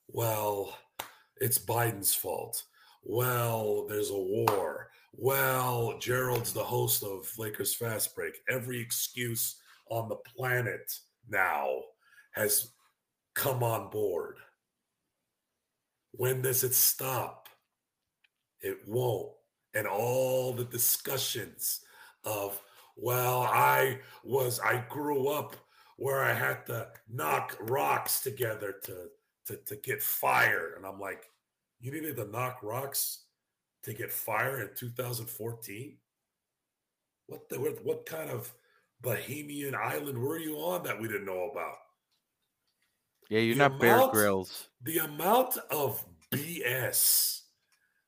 Well, it's Biden's fault. Well, there's a war. Well, Gerald's the host of Lakers Fast Break. Every excuse on the planet now has come on board. When does it stop? It won't. And all the discussions of, well, I was, I grew up where I had to knock rocks together to, to, to get fire. And I'm like, you needed to knock rocks to get fire in 2014? What the, what, what kind of Bohemian island were you on that we didn't know about? Yeah, you're the not Bear Grylls. The amount of BS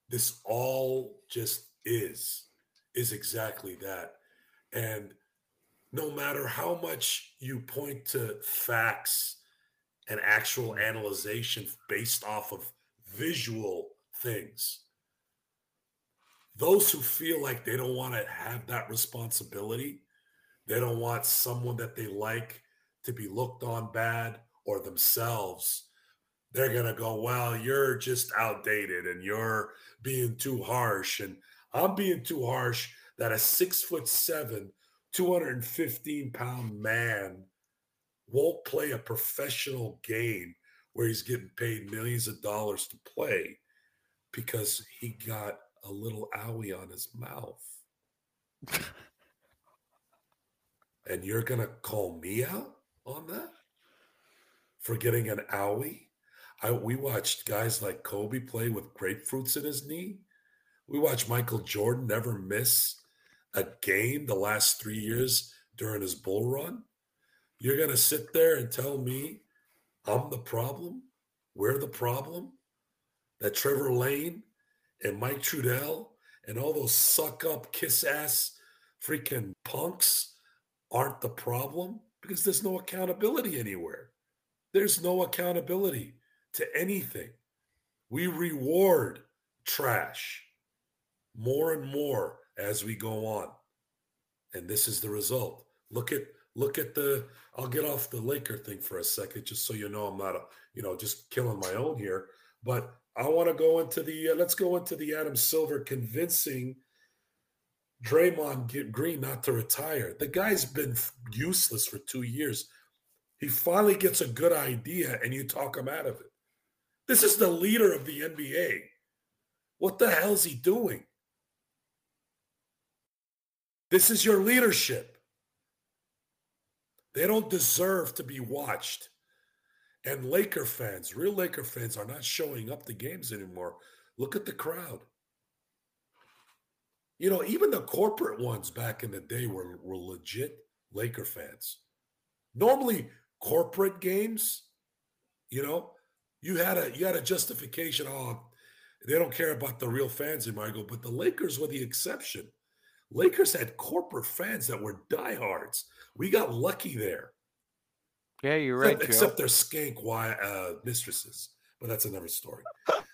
this all just is is exactly that. And no matter how much you point to facts and actual analyzation based off of visual things, those who feel like they don't want to have that responsibility, they don't want someone that they like to be looked on bad or themselves, they're going to go, well, you're just outdated and you're being too harsh. And I'm being too harsh that a six foot seven, 215 pound man won't play a professional game where he's getting paid millions of dollars to play because he got a little owie on his mouth. and you're going to call me out on that? For getting an owie. I, we watched guys like Kobe play with grapefruits in his knee. We watched Michael Jordan never miss a game the last three years during his bull run. You're going to sit there and tell me I'm the problem? We're the problem? That Trevor Lane and Mike Trudell and all those suck up, kiss ass freaking punks aren't the problem? Because there's no accountability anywhere. There's no accountability to anything. We reward trash more and more as we go on. And this is the result. Look at look at the I'll get off the Laker thing for a second just so you know I'm not you know just killing my own here, but I want to go into the uh, let's go into the Adam Silver convincing Draymond Green not to retire. The guy's been useless for 2 years. He finally gets a good idea and you talk him out of it. This is the leader of the NBA. What the hell's he doing? This is your leadership. They don't deserve to be watched. And Laker fans, real Laker fans, are not showing up to games anymore. Look at the crowd. You know, even the corporate ones back in the day were, were legit Laker fans. Normally, corporate games, you know, you had a you had a justification. Oh, they don't care about the real fans anymore. I go, but the Lakers were the exception. Lakers had corporate fans that were diehards. We got lucky there. Yeah, you're right. Except, except their skank why uh, mistresses, but that's another story.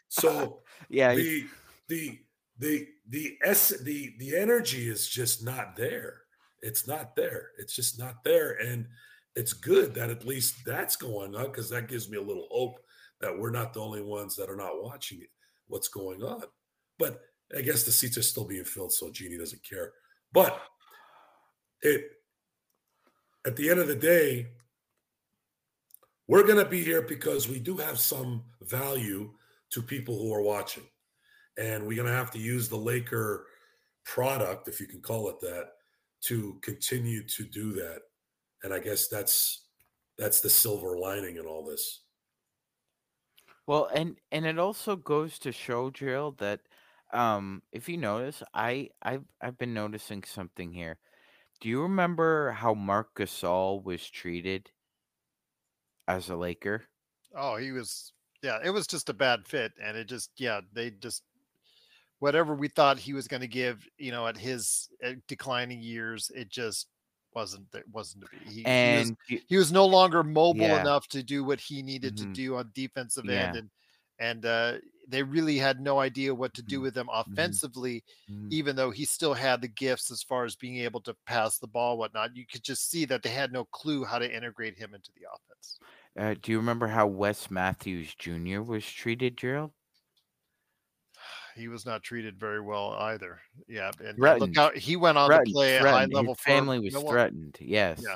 So yeah, the the the the s the the energy is just not there. It's not there. It's just not there, and it's good that at least that's going on because that gives me a little hope that we're not the only ones that are not watching it. What's going on? But I guess the seats are still being filled, so Jeanie doesn't care. But it at the end of the day, we're going to be here because we do have some value to people who are watching. And we're going to have to use the Laker product, if you can call it that, to continue to do that. And I guess that's that's the silver lining in all this. Well, and and it also goes to show, Gerald, that um, if you notice, I I've I've been noticing something here. Do you remember how Marc Gasol was treated as a Laker? Oh, he was yeah, it was just a bad fit and it just yeah, they just whatever we thought he was going to give, you know, at his at declining years, it just wasn't it wasn't to be. He, And he, was, he was no longer mobile Yeah. enough to do what he needed Mhm. to do on defensive Yeah. end and and uh they really had no idea what to do Mhm. with him offensively Mhm. even though he still had the gifts as far as being able to pass the ball whatnot you could just see that they had no clue how to integrate him into the offense uh, do you remember how Wes Matthews Jr. was treated, Gerald? He was not treated very well either. Yeah, and, Threatened. look how he went on Threatened, to play at high level His family was Milwaukee. threatened. Yes. Yeah.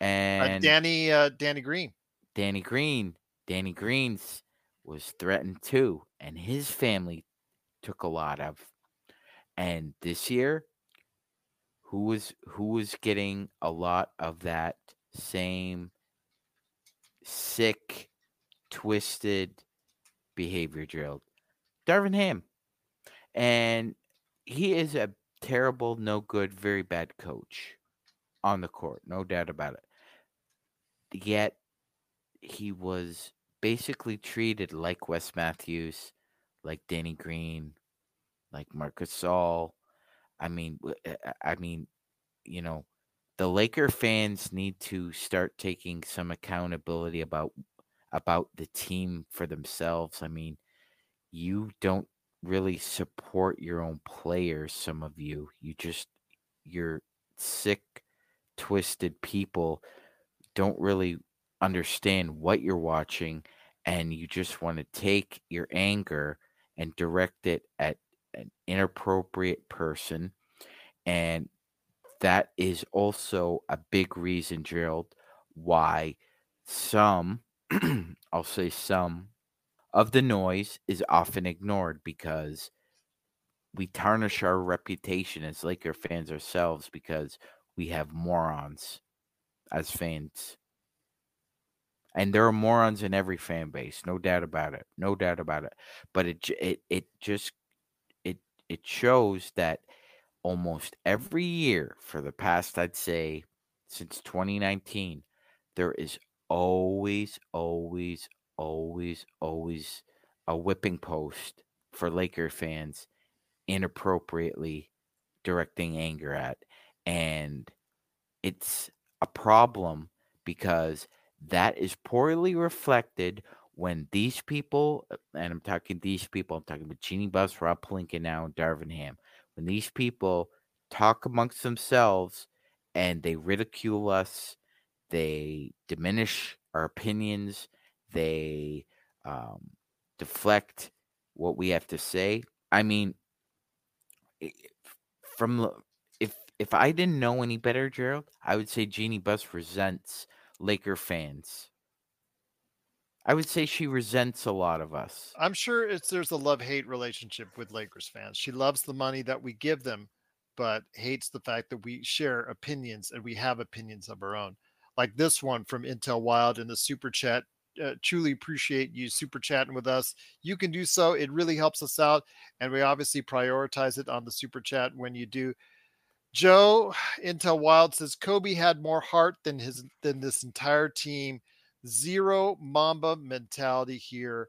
Uh, And Danny uh, Danny Green. Danny Green, Danny Green's was threatened too, and his family took a lot of. And this year, who was who was getting a lot of that same sick, twisted behavior drilled? Darvin Ham, and he is a terrible, no good, very bad coach on the court, no doubt about it. Yet he was basically treated like Wes Matthews, like Danny Green, like Marc Gasol. I mean, uh, I I mean, you know, the Laker fans need to start taking some accountability about about the team for themselves. I mean, you don't really support your own players. Some of you, you just you're sick, twisted people. Don't really understand what you're watching and you just want to take your anger and direct it at an inappropriate person and that is also a big reason gerald why some i'll say some of the noise is often ignored because we tarnish our reputation as laker fans ourselves because we have morons as fans. And there are morons in every fan base no doubt about it no doubt about it. But it it it just it it shows that almost every year for the past i'd say since 2019 there is always always always always a whipping post for laker fans inappropriately directing anger at and it's a problem because that is poorly reflected when these people, and I'm talking these people, I'm talking about Jeanie Buss, Rob Pelinka now, and Darvin Ham, when these people talk amongst themselves and they ridicule us, they diminish our opinions, they um, deflect what we have to say. I mean, from if if I didn't know any better, Gerald, I would say Jeanie Buss resents Laker fans. I would say she resents a lot of us. I'm sure it's there's a love hate relationship with Lakers fans. She loves the money that we give them, but hates the fact that we share opinions and we have opinions of our own. Like this one from Intel Wild in the super chat. Uh, truly appreciate you super chatting with us. You can do so. It really helps us out. And we obviously prioritize it on the super chat when you do. Joe Intel Wild says Kobe had more heart than his than this entire team. Zero Mamba mentality here.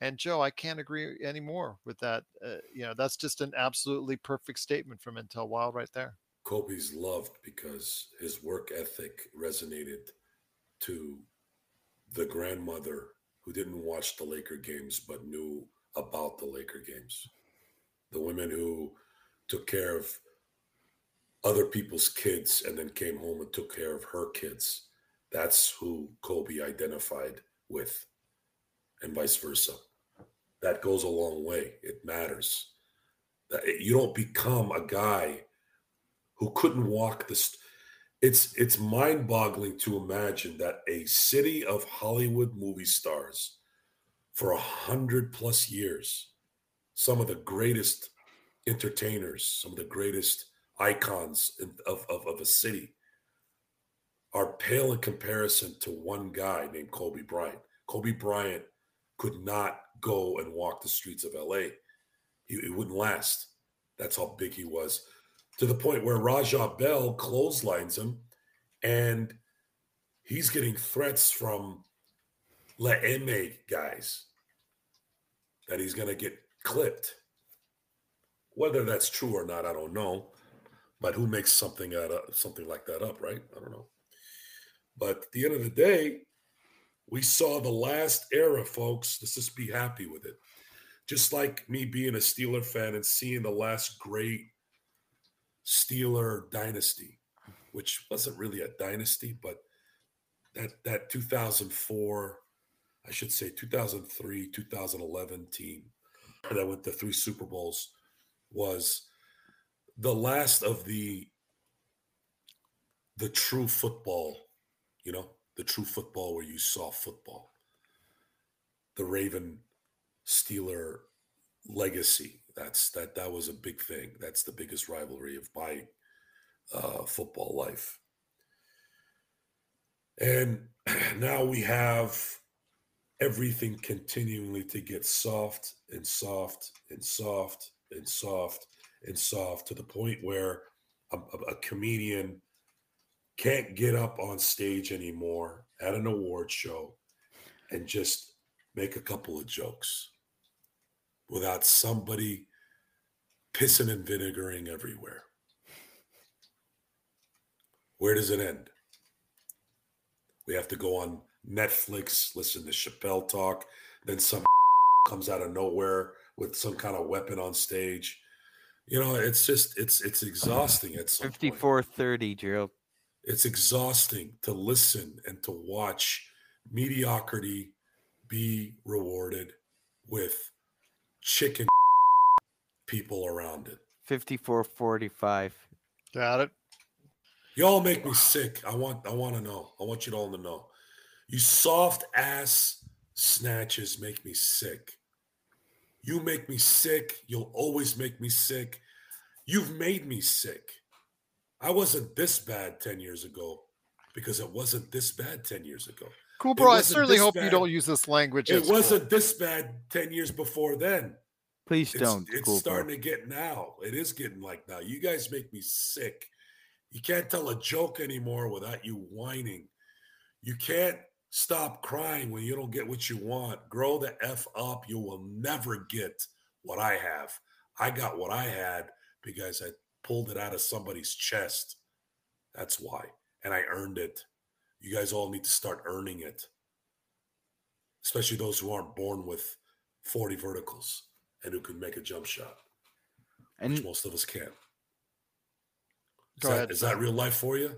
And Joe, I can't agree anymore with that. Uh, you know, that's just an absolutely perfect statement from Intel Wild right there. Kobe's loved because his work ethic resonated to the grandmother who didn't watch the Laker games but knew about the Laker games. The women who took care of other people's kids and then came home and took care of her kids. That's who Kobe identified with, and vice versa. That goes a long way. It matters. That you don't become a guy who couldn't walk the. St- it's it's mind-boggling to imagine that a city of Hollywood movie stars, for a hundred plus years, some of the greatest entertainers, some of the greatest icons of, of, of a city are pale in comparison to one guy named Kobe Bryant. Kobe Bryant could not go and walk the streets of LA. He, he wouldn't last. That's how big he was. To the point where Raja Bell clotheslines him and he's getting threats from La M guys that he's going to get clipped. Whether that's true or not, I don't know. But who makes something out of something like that up, right? I don't know. But at the end of the day, we saw the last era, folks. Let's just be happy with it. Just like me being a Steeler fan and seeing the last great Steeler dynasty, mm-hmm. which wasn't really a dynasty, but that that 2004, I should say 2003, 2011 team that went to three Super Bowls was the last of the the true football, you know, the true football where you saw football. The Raven Steeler legacy. That's that that was a big thing. That's the biggest rivalry of my uh, football life. And now we have everything continually to get soft and soft and soft and soft and soft to the point where a, a comedian can't get up on stage anymore at an award show and just make a couple of jokes without somebody pissing and vinegaring everywhere. Where does it end? We have to go on Netflix, listen to Chappelle talk, then some comes out of nowhere with some kind of weapon on stage. You know, it's just it's it's exhausting at some 54 30, Gerald. It's exhausting to listen and to watch mediocrity be rewarded with chicken people around it. 5445. Got it. Y'all make me sick. I want I want to know. I want you all to know. You soft ass snatches make me sick. You make me sick. You'll always make me sick. You've made me sick. I wasn't this bad 10 years ago because it wasn't this bad 10 years ago. Cool, bro. I certainly this hope you don't use this language. It wasn't this bad 10 years before then. Please It's, don't. it's Cool, bro. starting to get now. It is getting like now. You guys make me sick. You can't tell a joke anymore without you whining. You can't stop crying when you don't get what you want. Grow the F up. You will never get what I have. I got what I had because I pulled it out of somebody's chest. That's why. And I earned it. You guys all need to start earning it, especially those who aren't born with 40 verticals and who can make a jump shot, which And most of us can't. Is, that, is that real life for you?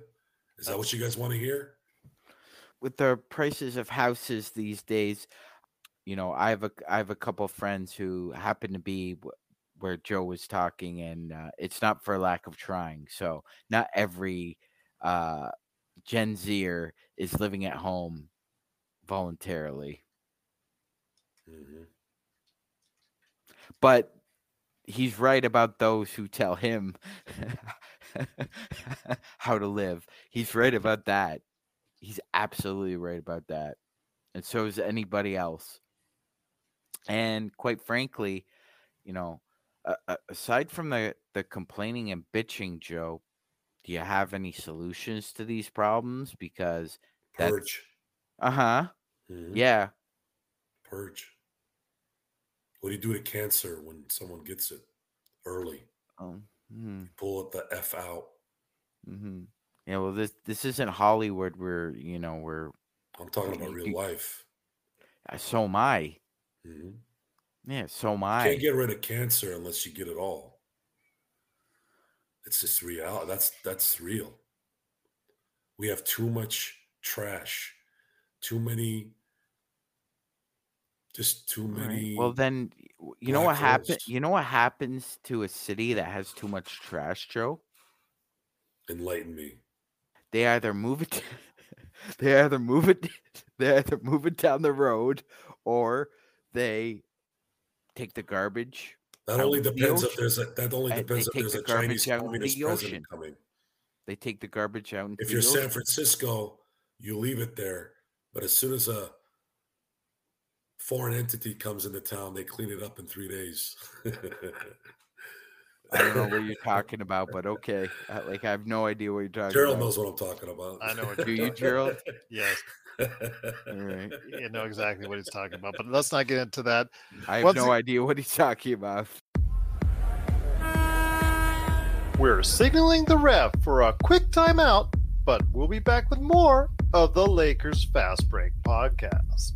Is that what you guys want to hear? with the prices of houses these days, you know, I have a I have a couple friends who happen to be where Joe was talking, and uh, it's not for lack of trying. So not every uh, Gen Zer is living at home voluntarily, Mhm. but he's right about those who tell him how to live. He's right about that. He's absolutely right about that. And so is anybody else. And quite frankly, you know, uh, aside from the, the complaining and bitching, Joe, do you have any solutions to these problems? Because, That's- Purge. uh huh, Mhm. yeah, Purge. What do you do to cancer when someone gets it early? Um, hmm, Pull it the f out. Mm-hmm. Yeah, well, this this isn't Hollywood. Where you know we're I'm talking about real life. uh, so am I. Mhm. Yeah, so am I. You can't get rid of cancer unless you get it all. It's just real. That's that's real. We have too much trash, too many, just too All right. many. Well, then you know what happens. You know what happens to a city that has too much trash, Joe? enlighten me. They either move it. they either move it. They either move it down the road, or they take the garbage. That only into the depends if there's a. That only depends if there's the a Chinese garbage out communist the president ocean. coming. They take the garbage out. Into If you're San. Francisco, you leave it there. But as soon as a foreign entity comes into town, they clean it up in three days. I don't know what you're talking about, but okay. Like I have no idea what you're talking Gerald about. knows what I'm talking about. I know what Do you're you, Gerald? Yes, All right. you know exactly what he's talking about. But let's not get into that. I have Once no idea what he's talking about. We're signaling the ref for a quick timeout, but we'll be back with more of the Lakers Fast Break podcast.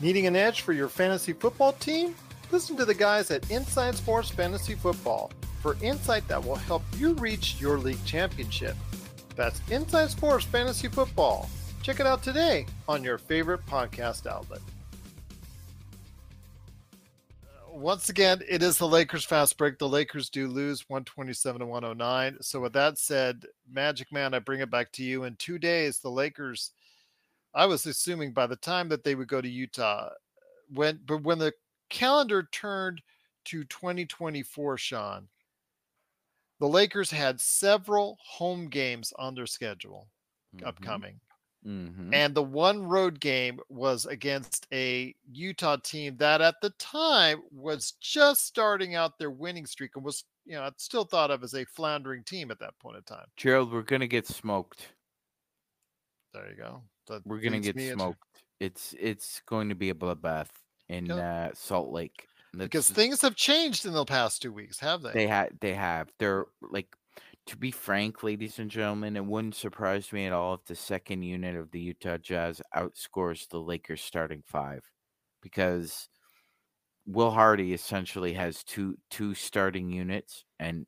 Needing an edge for your fantasy football team? Listen to the guys at Inside Sports Fantasy Football for insight that will help you reach your league championship. That's Inside Sports Fantasy Football. Check it out today on your favorite podcast outlet. Uh, Once again, it is the Lakers fast break. The Lakers do lose 127 to 109. So, with that said, Magic Man, I bring it back to you. In two days, the Lakers, I was assuming by the time that they would go to Utah, when but when the calendar turned to 2024, Sean, the Lakers had several home games on their schedule upcoming. Mm-hmm. And the one road game was against a Utah team that at the time was just starting out their winning streak and was, you know, still thought of as a floundering team at that point in time. Gerald, we're gonna get smoked. There you go. That We're gonna get me into- smoked. It's it's going to be a bloodbath in Yeah. uh, Salt Lake. Because things have changed in the past two weeks, have they? they had they have. They're like to be frank ladies and gentlemen it wouldn't surprise me at all if the second unit of the utah jazz outscores the lakers starting five because will hardy essentially has two two starting units and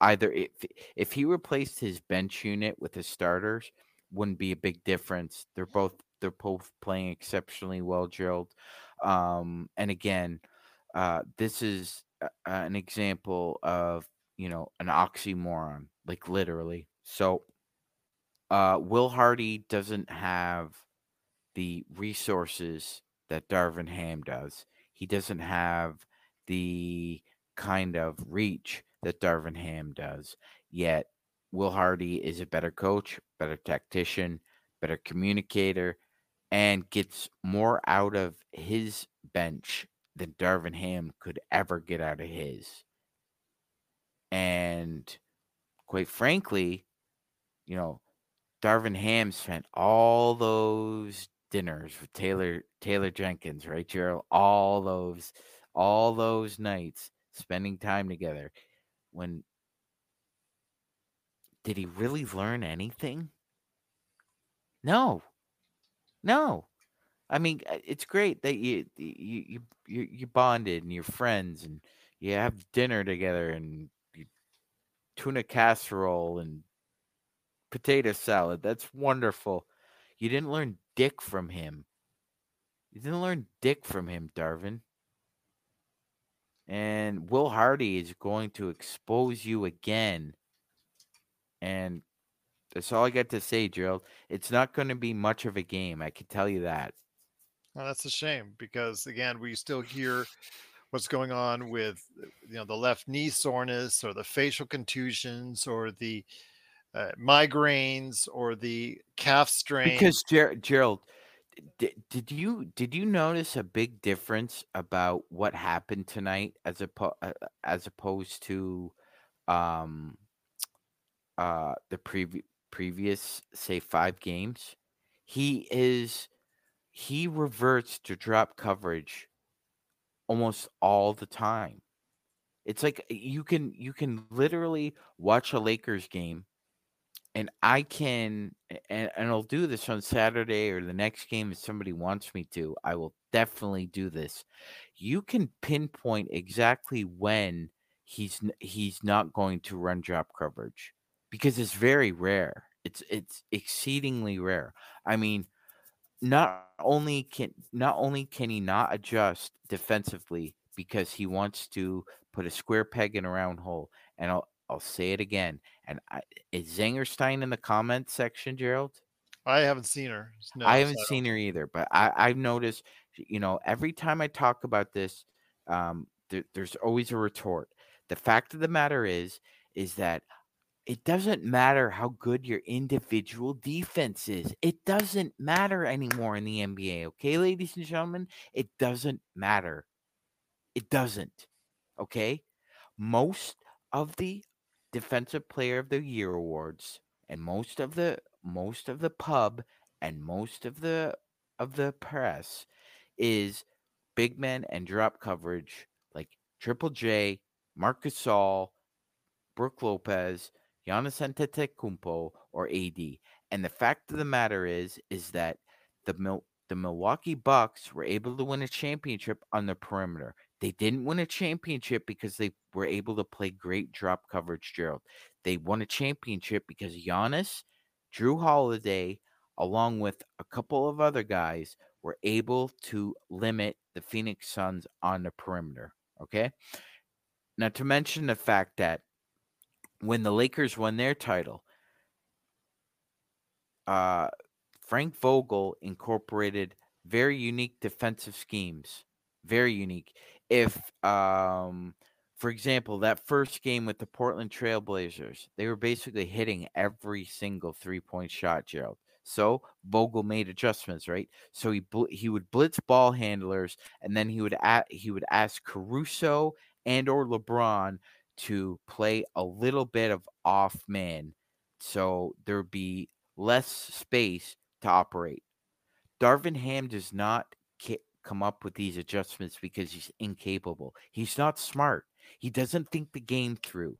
either if if he replaced his bench unit with his starters wouldn't be a big difference. They're both they're both playing exceptionally well gerald. Um and again uh this is a- an example of you know an oxymoron like literally. So uh will hardy doesn't have the resources that darvin ham does. He doesn't have the kind of reach that darvin ham does. Yet will hardy is a better coach better tactician better communicator and gets more out of his bench than darvin ham could ever get out of his and quite frankly, you know, Darvin Ham spent all those dinners with Taylor Taylor Jenkins, right, Gerald? All those all those nights spending time together. When did he really learn anything? No. No. I mean, uh, it's great that you you you you, bonded and you're friends and you have dinner together and tuna casserole and potato salad. That's wonderful. You didn't learn dick from him. You didn't learn dick from him, Darvin. And Will Hardy is going to expose you again. And that's all I got to say, Gerald. It's not going to be much of a game. I can tell you that. Well, that's a shame because again, we still hear what's going on with you know the left knee soreness or the facial contusions or the uh, migraines or the calf strain. Because Ger- Gerald, did, did you did you notice a big difference about what happened tonight as oppo- uh, as opposed to um uh the previ- previous, say, five games, he is he reverts to drop coverage almost all the time. It's like eh, you can you can literally watch a Lakers game and I can and, and I'll do this on Saturday or the next game if somebody wants me to. I will definitely do this. You can pinpoint exactly when he's he's not going to run drop coverage because it's very rare. It's it's exceedingly rare. I mean, not only can not only can he not adjust defensively because he wants to put a square peg in a round hole, and I'll I'll say it again. And I, is Zingerstein in the comments section, Gerald? I haven't seen her. No, I haven't so seen her either, but I, I've noticed, you know, every time I talk about this, um, there, there's always a retort. The fact of the matter is, is that it doesn't matter how good your individual defense is. It doesn't matter anymore in the NBA. Okay, ladies and gentlemen, it doesn't matter. It doesn't. Okay, most of the defensive player of the year awards and most of the most of the pub and most of the of the press is big men and drop coverage like Triple J, Marcus Gasol, Brook Lopez, Giannis Antetokounmpo, or AD. And the fact of the matter is, is that the Mil- the Milwaukee Bucks were able to win a championship on the perimeter. They didn't win a championship because they were able to play great drop coverage, Gerald. They won a championship because Giannis, Jrue Holiday, along with a couple of other guys, were able to limit the Phoenix Suns on the perimeter. Okay. Now, to mention the fact that when the Lakers won their title, uh, Frank Vogel incorporated very unique defensive schemes. Very unique if um for example, that first game with the Portland Trailblazers, they were basically hitting every single three-point shot, Gerald. So Vogel made adjustments, right? So he bl- he would blitz ball handlers, and then he would a- he would ask Caruso and or LeBron to play a little bit of off man, so there would be less space to operate. Darvin Ham does not come up with these adjustments because he's incapable. He's not smart. He doesn't think the game through.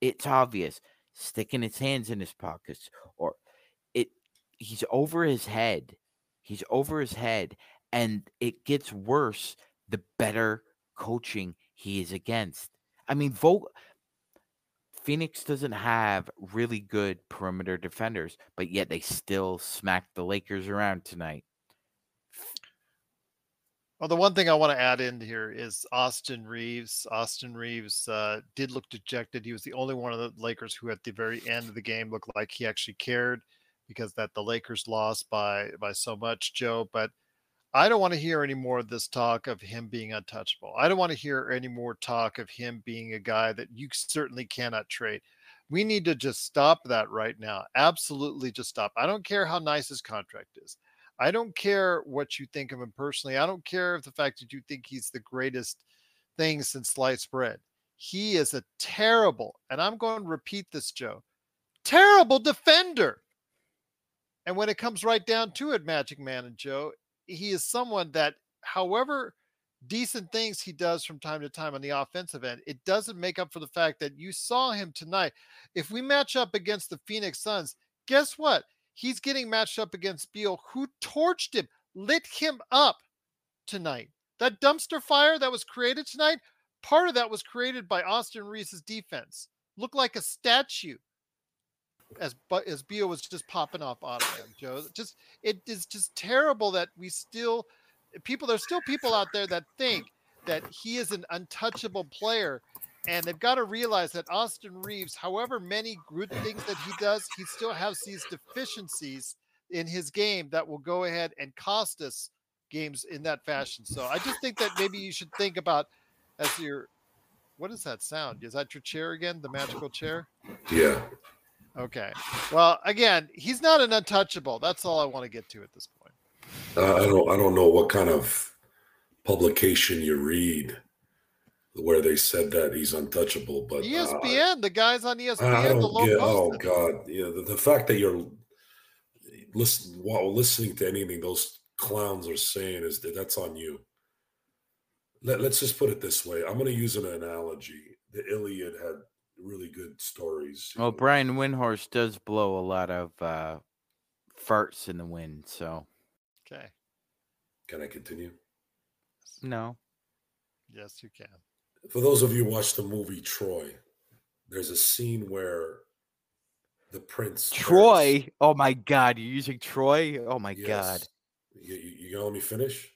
It's obvious. Sticking his hands in his pockets or it he's over his head. He's over his head and it gets worse the better coaching he is against. I mean, Vogel Phoenix doesn't have really good perimeter defenders, but yet they still smacked the Lakers around tonight. Well, the one thing I want to add in here is Austin Reaves. Austin Reaves uh, did look dejected. He was the only one of the Lakers who, at the very end of the game, looked like he actually cared because that the Lakers lost by by so much, Joe. But I don't want to hear any more of this talk of him being untouchable. I don't want to hear any more talk of him being a guy that you certainly cannot trade. We need to just stop that right now. Absolutely, just stop. I don't care how nice his contract is. I don't care what you think of him personally. I don't care if the fact that you think he's the greatest thing since sliced bread. He is a terrible, and I'm going to repeat this, Joe, terrible defender. And when it comes right down to it, Magic Man and Joe, he is someone that, however decent things he does from time to time on the offensive end, it doesn't make up for the fact that you saw him tonight. If we match up against the Phoenix Suns, guess what? he's getting matched up against Beal, who torched him, lit him up tonight. That dumpster fire that was created tonight, part of that was created by Austin Reaves's defense. Looked like a statue as but as Beal was just popping off of him, Joe. Just it is just terrible that we still people there's still people out there that think that he is an untouchable player and they've got to realize that Austin Reaves, however many good things that he does, he still has these deficiencies in his game that will go ahead and cost us games in that fashion. So I just think that maybe you should think about as your what is that sound? Is that your chair again? The magical chair? Yeah. Okay. Well, again, he's not an untouchable. That's all I want to get to at this point. Uh, I don't. I don't know what kind of publication you read where they said that he's untouchable. But uh, ESPN, the guys on I ESPN, the don't low get. Oh God, yeah. The, the fact that you're listen while listening to anything those clowns are saying is that that's on you. Let, let's just put it this way. I'm going to use an analogy. The Iliad had really good stories. Well, know. Brian Windhorst does blow a lot of uh, farts in the wind, so Okay. Can I continue? no. Yes, you can. For those of you who watched the movie Troy, there's a scene where the prince Paris- Troy. Oh my God, you're using Troy. Oh my God. You, you, you gonna let me finish?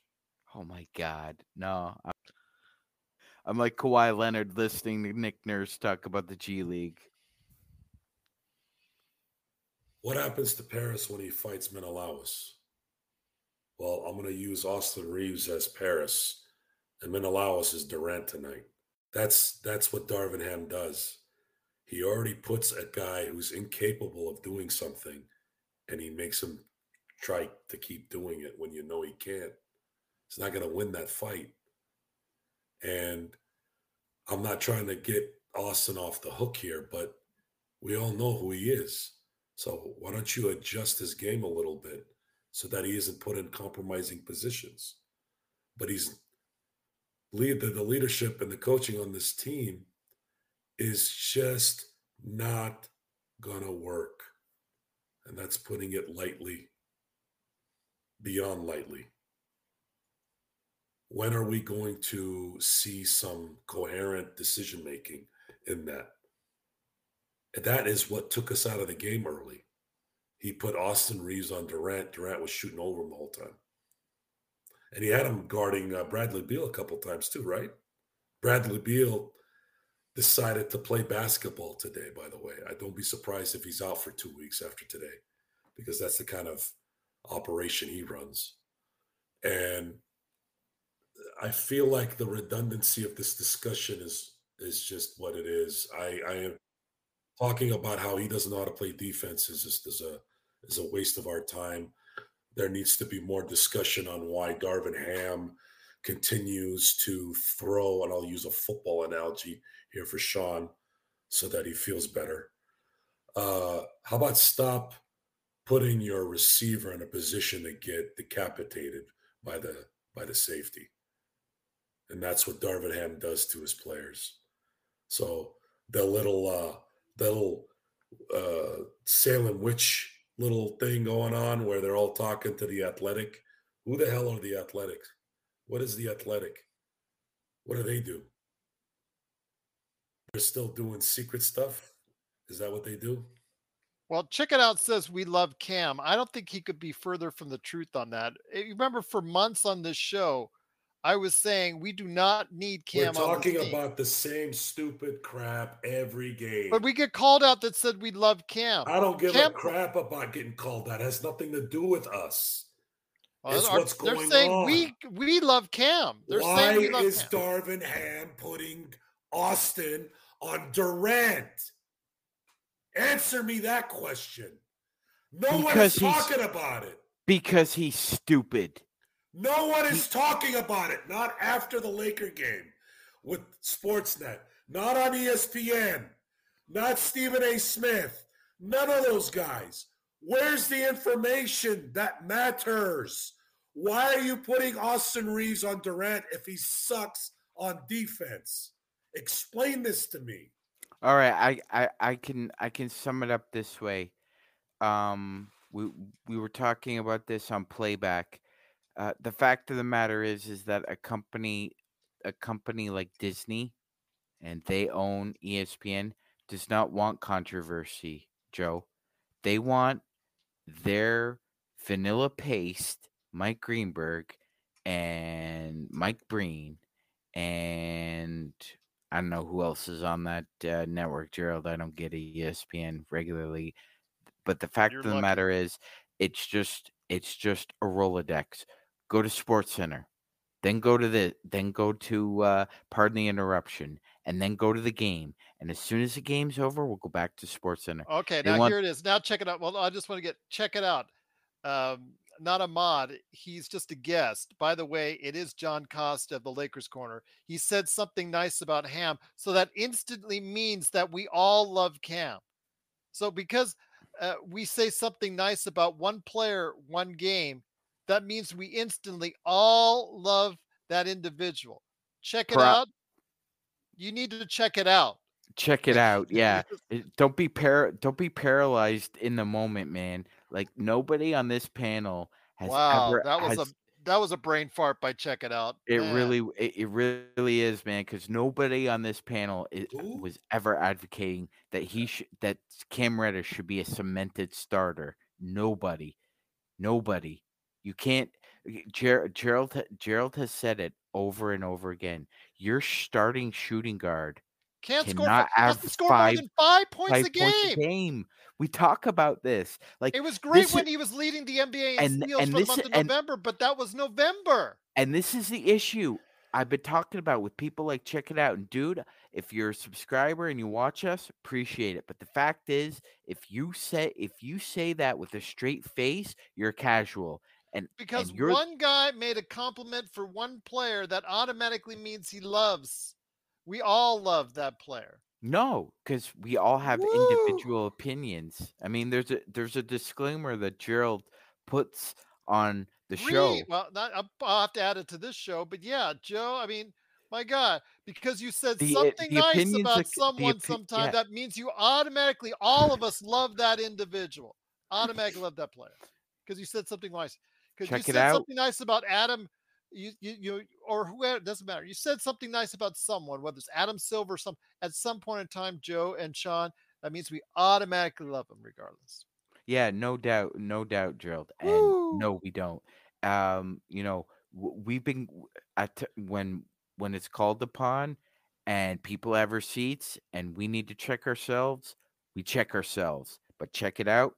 Oh my God. No. I'm, I'm like Kawhi Leonard listening to Nick Nurse talk about the G League. What happens to Paris when he fights Menelaus? Well, I'm going to use Austin Reaves as Paris, and Menelaus is Durant tonight. That's that's what Darvin Ham does. He already puts a guy who's incapable of doing something, and he makes him try to keep doing it when you know he can't. He's not going to win that fight. And I'm not trying to get Austin off the hook here, but we all know who he is. So why don't you adjust his game a little bit so that he isn't put in compromising positions? But he's lead the, the leadership and the coaching on this team is just not gonna work. And that's putting it lightly, beyond lightly. When are we going to see some coherent decision making in that? That is what took us out of the game early. He put Austin Reaves on Durant. Durant was shooting over him the whole time. And he had him guarding uh, Bradley Beal a couple times too, right? Bradley Beal decided to play basketball today, by the way. I don't be surprised if he's out for two weeks after today, because that's the kind of operation he runs. And I feel like the redundancy of this discussion is is just what it is. I, I am talking about how he doesn't know how to play defense is just is a is a waste of our time. There needs to be more discussion on why Darvin Ham continues to throw, and I'll use a football analogy here for Sean so that he feels better. Uh, how about stop putting your receiver in a position to get decapitated by the by the safety? And that's what Darvin Ham does to his players. So the little uh the little uh Salem witch little thing going on where they're all talking to the athletic. Who the hell are the athletics? What is the athletic? What do they do? They're still doing secret stuff. Is that what they do? Well, Check It Out says we love Cam. I don't think he could be further from the truth on that. Eh, You remember for months on this show, I was saying we do not need Cam We're on this talking team. about the same stupid crap every game. But we get called out that said we love Cam. I don't give Cam- a crap about getting called that. It has nothing to do with us. Well, it's our- what's they're saying on. we we love Cam. They're Why saying we love is Cam. Darvin Ham putting Austin on Durant? Answer me that question. No one is talking about it. Because he's stupid. No one is talking about it. Not after the Laker game with Sportsnet. Not on ESPN. Not Stephen A. Smith. None of those guys. Where's the information that matters? Why are you putting Austin Reaves on Durant if he sucks on defense? Explain this to me. All right, I, I I can I can sum it up this way. Um, we we were talking about this on playback. Uh, the fact of the matter is is that a company a company like Disney and they own ESPN does not want controversy, Joe. They want their vanilla paste Mike Greenberg and Mike Breen and I don't know who else is on that uh, network, Gerald. I don't get ESPN regularly, but the fact You're of the lucky. matter is, it's just it's just a Rolodex. Go to Sports Center, then go to the then go to uh, Pardon the Interruption, and then go to the game. And as soon as the game's over, we'll go back to Sports Center. Okay, They now want- here it is. Now check it out. Well, I just want to get check it out. Um, not a mod. He's just a guest. By the way, it is John Costa of the Lakers Corner. He said something nice about Ham, so that instantly means that we all love Cam. So because uh, we say something nice about one player, one game, that means we instantly all love that individual. Check it Pro- out. You need to check it out. Check it out. Yeah. Eh, don't be par- don't be paralyzed in the moment, man. Like nobody on this panel has wow, ever that was has, a that was a brain fart by check it out. it Man. really it, it really is, man, because nobody on this panel i Who? was ever advocating that he should that Cam Reddish should be a cemented starter. Nobody. Nobody. You can't Ger- Gerald Gerald has said it over and over again. Your starting shooting guard can't score, cannot fi- have doesn't score five- more than five points five a game. points a game. We talk about this. Like It was great when is- he was leading the NBA in and- steals and for this the month of and- November, but that was November. And this is the issue I've been talking about with people like check it out. And dude, if you're a subscriber and you watch us, appreciate it. But the fact is, if you say if you say that with a straight face, you're casual. And Because and one guy made a compliment for one player that automatically means he loves. We all love that player. no, because we all have Woo! individual opinions. I mean, there's a there's a disclaimer that Gerald puts on the show. Well, not, I'll- have to add it to this show, but yeah, Joe. I mean, my God, because you said The, uh, something the nice about of- someone opi- sometime, yeah. that means you automatically, all of us love that individual. Automatically love that player because you said something nice. Because you Check it said out. something nice about Adam. You, you, you, or whoever, it doesn't matter. You said something nice about someone, whether it's Adam Silver or some, at some point in time, Joe and Sean, that means we automatically love them regardless. Yeah, no doubt, no doubt, Gerald. And Woo! no, we don't. Um, you know, we've been at when when it's called upon, and people have receipts, and we need to check ourselves. We check ourselves, but check it out.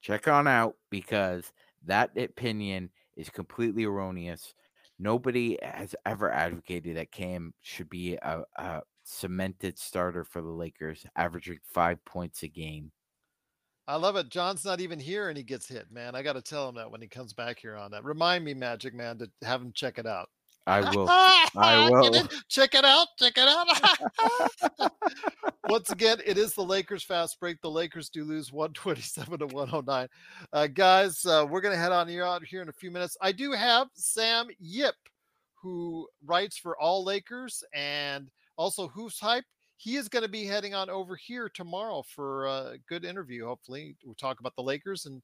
Check on out because that opinion is completely erroneous. Nobody has ever advocated that Cam should be a, a cemented starter for the Lakers, averaging five points a game. I love it. John's not even here and he gets hit, man. I got to tell him that when he comes back here on that. Remind me, Magic Man, to have him check it out. I will. I will. Check it out. Check it out. Once again, it is the Lakers fast break. The Lakers do lose 127 to 109. Uh, guys, uh, we're going to head on here out here in a few minutes. I do have Sam Yip, who writes for All Lakers and also HoopsHype. He is going to be heading on over here tomorrow for a good interview. Hopefully, we'll talk about the Lakers and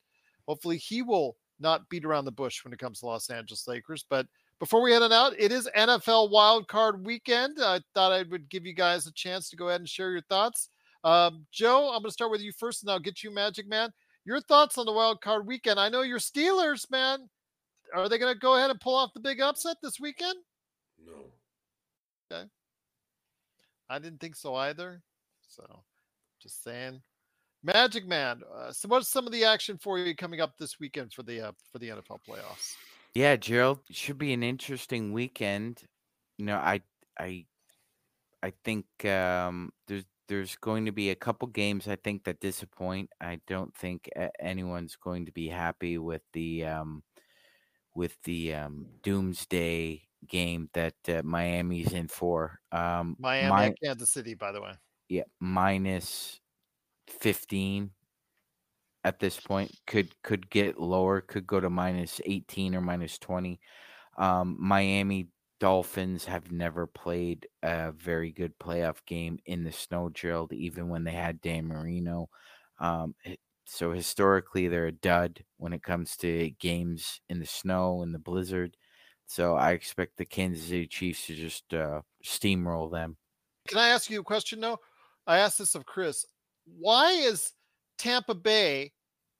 hopefully he will not beat around the bush when it comes to Los Angeles Lakers. But before we head on out, it is NFL Wild Card Weekend. I thought I would give you guys a chance to go ahead and share your thoughts. Um, Joe, I'm going to start with you first, and I'll get you, Magic Man. Your thoughts on the Wild Card Weekend? I know you're Steelers, man. Are they going to go ahead and pull off the big upset this weekend? No. Okay. I didn't think so either. So, just saying. Magic Man. Uh, so, what's some of the action for you coming up this weekend for the uh, for the NFL playoffs? Yeah, Gerald, should be an interesting weekend. You know, I I I think um there's there's going to be a couple games I think that disappoint. I don't think anyone's going to be happy with the um with the um doomsday game that uh, Miami's in for. Um Miami Mi- and Kansas City, by the way. yeah, minus 15 at this point could could get lower could go to minus 18 or minus 20 um miami dolphins have never played a very good playoff game in the snow gerald even when they had dan marino um so historically they're a dud when it comes to games in the snow and the blizzard so i expect the kansas city chiefs to just uh steamroll them Can I ask you a question? though? I asked this of Chris. Why is Tampa Bay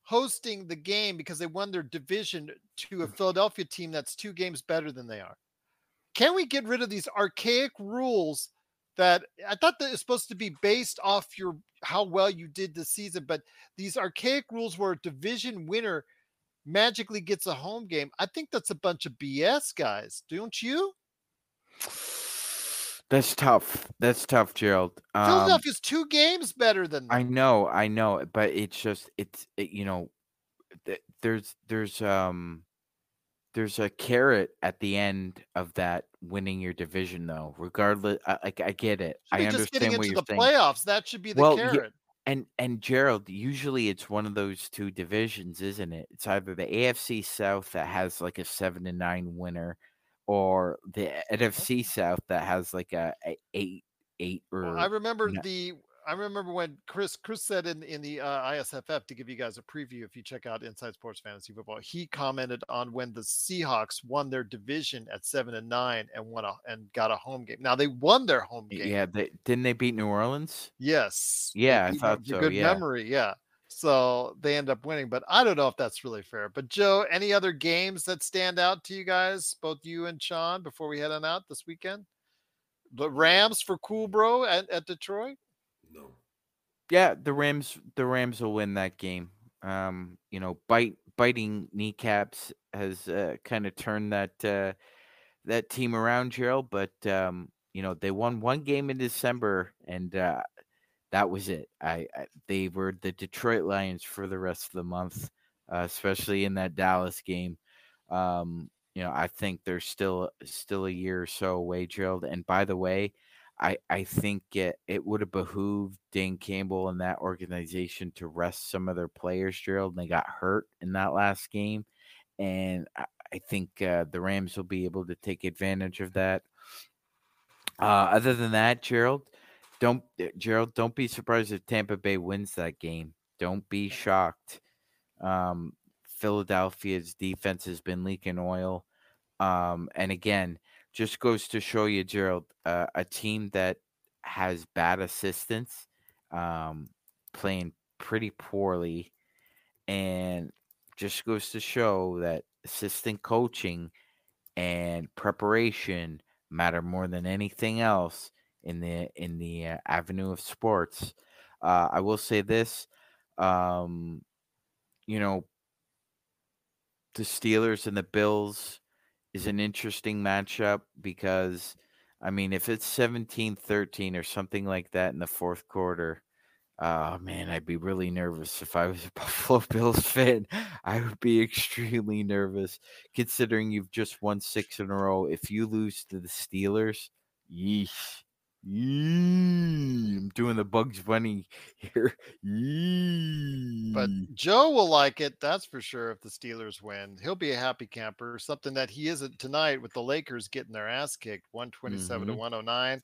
hosting the game because they won their division to a mm. Philadelphia team that's two games better than they are? Can we get rid of these archaic rules that I thought that it's supposed to be based off your how well you did this season, but these archaic rules where a division winner magically gets a home game. I think that's a bunch of BS, guys. Don't you? That's tough that's tough gerald um, Philadelphia's two games better than them. I know, I know, but it's just it's it, you know th- there's there's um there's a carrot at the end of that winning your division though. Regardless, I, I, I get it. I be just getting understand what into you're the saying. playoffs. That should be the Well, yeah, carrot. And and Gerald, usually it's one of those two divisions, isn't it? It's either the AFC South that has like a seven to nine winner, or the NFC South that has like a, a eight eight or Well, I remember no. the I remember when Chris Chris said in in the uh, ISFF to give you guys a preview if you check out Inside Sports Fantasy Football. He commented on when the Seahawks won their division at seven and nine and won a and got a home game. Now they won their home game. yeah. They, didn't they beat New Orleans? Yes. Yeah, I thought so, Good yeah. memory. Yeah. So they end up winning, but I don't know if that's really fair. But Joe, any other games that stand out to you guys, both you and Sean, before we head on out this weekend? The Rams for Cool Bro at, at Detroit. No. Yeah, the Rams the Rams will win that game. Um, you know, bite biting kneecaps has uh, kind of turned that uh, that team around, Gerald. But um, you know, they won one game in December, and uh, that was it. I, I they were the Detroit Lions for the rest of the month, uh, especially in that Dallas game. Um, you know, I think they're still still a year or so away, Gerald. And by the way, I I think it, it would have behooved Dan Campbell and that organization to rest some of their players, Gerald. And they got hurt in that last game, and I, I think uh, the Rams will be able to take advantage of that. Uh, other than that, Gerald, don't uh, Gerald, don't be surprised if Tampa Bay wins that game. Don't be shocked. Um, Philadelphia's defense has been leaking oil, um, and again, just goes to show you, Gerald, uh, a team that has bad assistance, um, playing pretty poorly, and just goes to show that assistant coaching and preparation matter more than anything else in the in the uh, avenue of sports. Uh, I will say this, um, you know, the Steelers and the Bills is an interesting matchup because I mean if it's 17-13 or something like that in the fourth quarter, oh man, I'd be really nervous if I was a Buffalo Bills fan. I would be extremely nervous considering you've just won six in a row. If you lose to the Steelers, yeesh. Yee, I'm doing the Bugs Bunny here. Yee. But Joe will like it, that's for sure. If the Steelers win, he'll be a happy camper. Something that he isn't tonight with the Lakers getting their ass kicked, one twenty-seven to mm-hmm. one hundred nine.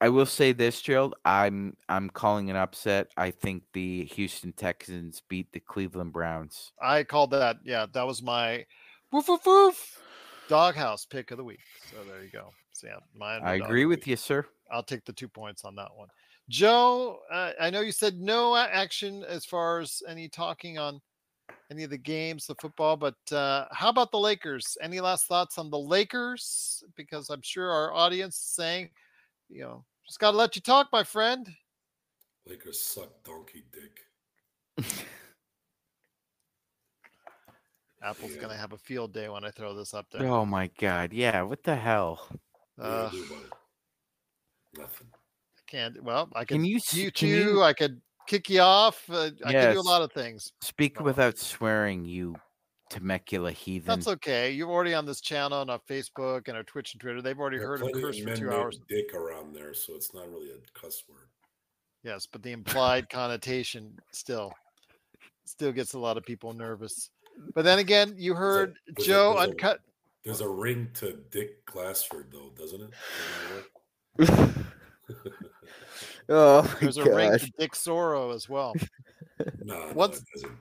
I will say this, Gerald. I'm I'm calling an upset. I think the Houston Texans beat the Cleveland Browns. I called that. Yeah, that was my woof woof woof doghouse pick of the week. So there you go. So yeah, my I agree with you, sir. I'll take the two points on that one. Joe, uh, I know you said no action as far as any talking on any of the games, the football, but uh, how about the Lakers? Any last thoughts on the Lakers? Because I'm sure our audience is saying, you know, just got to let you talk, my friend. Lakers suck donkey dick. Apple's Yeah. going to have a field day when I throw this up there. Oh my God! Yeah, what the hell? What do you Uh, do about it? Nothing. I can't. Well, I could Can you s- mute can you. you- I could kick you off. Uh, I can do a lot of things. Speak No. without swearing, you Temecula heathen. That's okay. You're already on this channel and on Facebook and our Twitch and Twitter. They've already There are heard of plenty curse for two hours. Dick around there, so it's not really a cuss word. Yes, but the implied connotation still still gets a lot of people nervous. But then again, you heard there's a- Joe there's a- uncut. There's a ring to Dick Glassford, though, doesn't it? Isn't oh my There's a ring to Dick Soro as well. that what- No, no, it doesn't.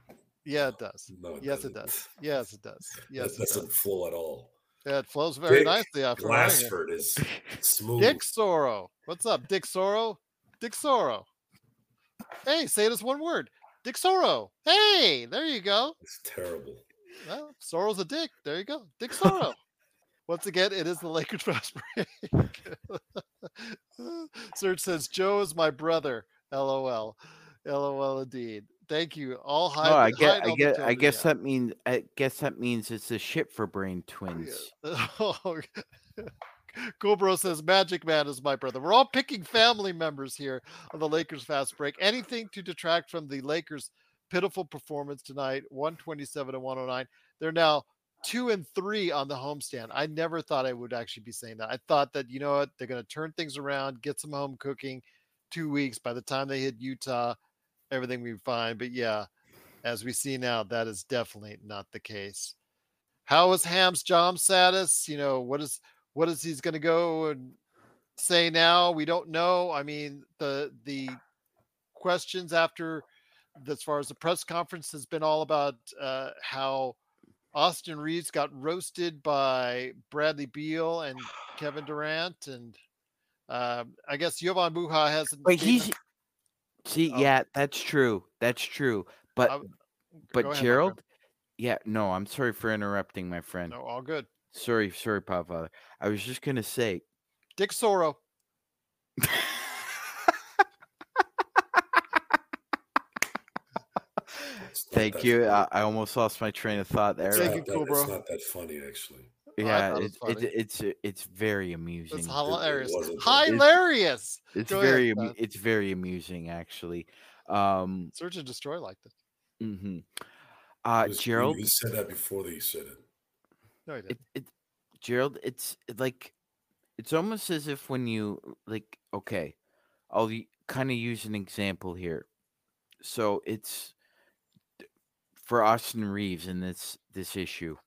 Yeah, it does. No, it Yes, it doesn't. does. Yes, it does. That Yes, it doesn't does. flow at all. Yeah, it flows very Dick nicely after. Glassford is smooth. Dick Soro. What's up, Dick Soro? Dick Soro. Hey, say it as one word. Dick Soro. Hey, there you go. It's terrible. Well, Soro's a dick. There you go. Dick Soro. Once again, it is the Lakers fast break. Serge says, Joe is my brother. LOL. LOL indeed. Thank you. All high. Oh, I get, high I get, I guess that means, I guess that means it's a shit for brain twins. Oh, Cool Bro says Magic Man is my brother. We're all picking family members here on the Lakers fast break. Anything to detract from the Lakers pitiful performance tonight, 127 to 109. They're now two and three on the homestand. I never thought I would actually be saying that. I thought that, you know what, they're going to turn things around, get some home cooking two weeks. By the time they hit Utah, everything will be fine. But yeah, as we see now, that is definitely not the case. How is Ham's job status? You know, what is what is he's going to go and say now? We don't know. I mean, the the questions after as far as the press conference has been all about uh, how Austin Reaves got roasted by Bradley Beal and Kevin Durant, and uh, I guess Jovan Buha hasn't. Seen he's him- see, Oh. yeah, that's true. That's true. But but ahead, Gerald, yeah, no, I'm sorry for interrupting, my friend. No, all good. Sorry, sorry, Podfather. I was just gonna say, Dick Soro. It's not thank that you. I, I almost lost my train of thought there. It's Thank not you, that- cool, bro. It's not that funny, actually. Yeah, thought it it's was it's it's it's very amusing. It's hilarious. wasn't. Hilarious. It's Go ahead, very amu- it's very amusing actually. Um, Search and Destroy liked it. mhm. uh, was- Gerald, You said that before that you said it. No, he it, didn't. it Gerald, it's like it's almost as if when you like okay, I'll kind of use an example here. So it's for Austin Reaves in this this issue.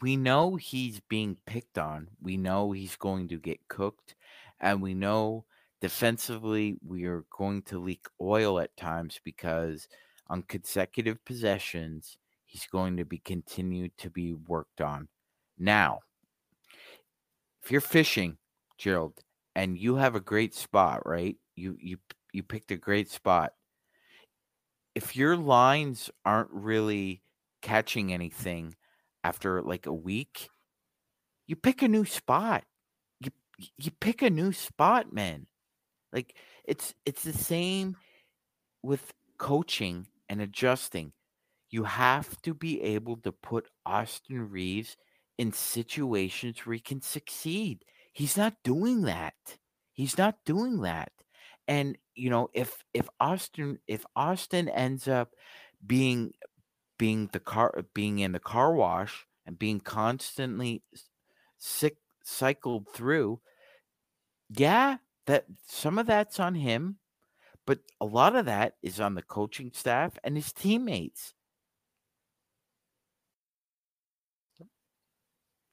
We know he's being picked on. We know he's going to get cooked, and we know defensively we are going to leak oil at times because on consecutive possessions he's going to be continued to be worked on. Now, if you're fishing, Gerald, and you have a great spot, right? You you you picked a great spot. If your lines aren't really catching anything after like a week, you pick a new spot. You you pick a new spot, man. Like it's it's the same with coaching and adjusting. You have to be able to put Austin Reaves in situations where he can succeed. He's not doing that. He's not doing that. And you know, if if Austin if Austin ends up being being the car uh, being in the car wash and being constantly sick cycled through, yeah, that some of that's on him, but a lot of that is on the coaching staff and his teammates.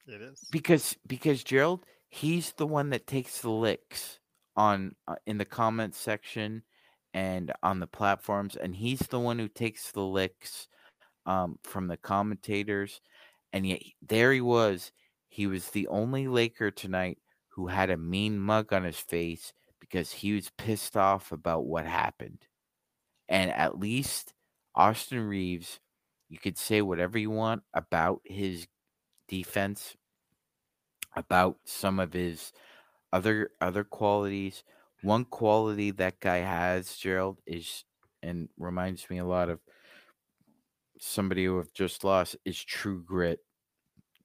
It is. because because Gerald he's the one that takes the licks on uh, in the comments section and on the platforms and he's the one who takes the licks um, from the commentators and yet there he was. He was the only Laker tonight who had a mean mug on his face because he was pissed off about what happened. And at least Austin Reaves you could say whatever you want about his defense about some of his other other qualities. One quality that guy has gerald is and reminds me a lot of somebody who have just lost is true grit.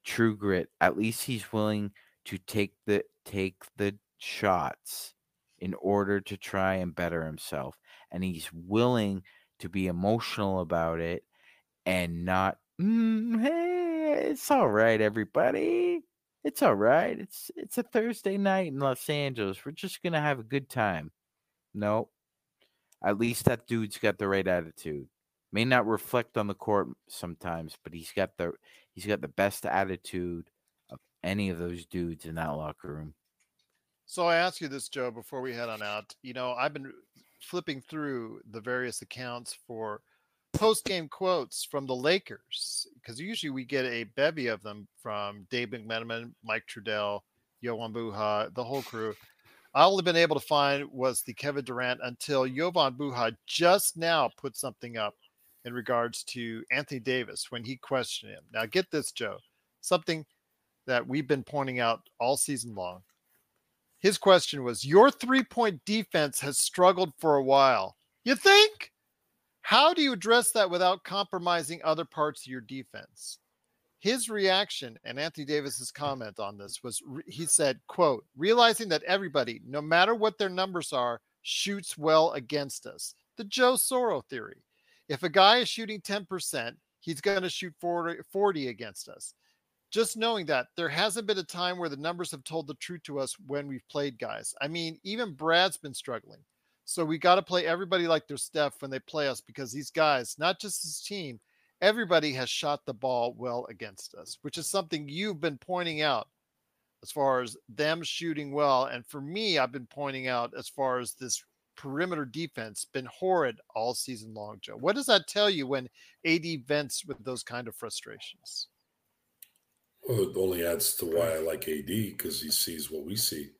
True grit. At least he's willing to take the take the shots in order to try and better himself and he's willing to be emotional about it and not "Mm, hey it's all right everybody it's all right it's it's a thursday night in los angeles we're just gonna have a good time. No. At least that dude's got the right attitude. May not reflect on the court sometimes but he's got the he's got the best attitude of any of those dudes in that locker room. So I ask you this, Joe, before we head on out. You know, I've been flipping through the various accounts for post game quotes from the Lakers because usually we get a bevy of them from Dave McMenamin, Mike Trudell, Jovan Buha, the whole crew. All I've been able to find was the Kevin Durant until Jovan Buha just now put something up in regards to Anthony Davis when he questioned him. Now, get this, Joe, something that we've been pointing out all season long his question was your three point defense has struggled for a while you think how do you address that without compromising other parts of your defense his reaction and anthony davis's comment on this was he said quote realizing that everybody no matter what their numbers are shoots well against us the joe soro theory If a guy is shooting 10%, he's going to shoot 40, 40 against us. Just knowing that there hasn't been a time where the numbers have told the truth to us when we've played guys. I mean, even Brad's been struggling. So we got to play everybody like their Steph when they play us because these guys, not just his team, everybody has shot the ball well against us, which is something you've been pointing out as far as them shooting well. And for me, I've been pointing out as far as this perimeter defense been horrid all season long, Joe. What does that tell you when AD vents with those kind of frustrations? Well, it only adds to why I like AD because he sees what we see.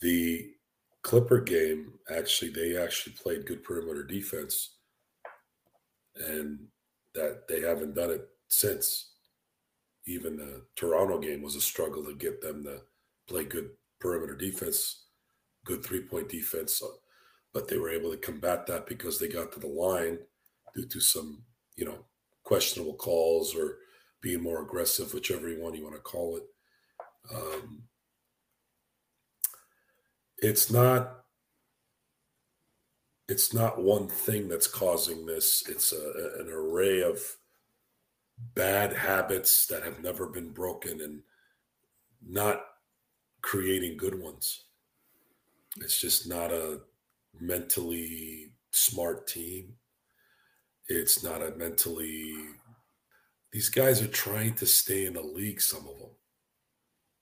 The Clipper game, actually, they actually played good perimeter defense, and that they haven't done it since. Even the Toronto game was a struggle to get them to play good perimeter defense, good three point defense, but they were able to combat that because they got to the line due to some, you know, questionable calls or being more aggressive, whichever one you want to call it. Um, it's not it's not one thing that's causing this. It's a, an array of bad habits that have never been broken and not creating good ones. It's just not a mentally smart team. It's not a mentally these guys are trying to stay in the league some of them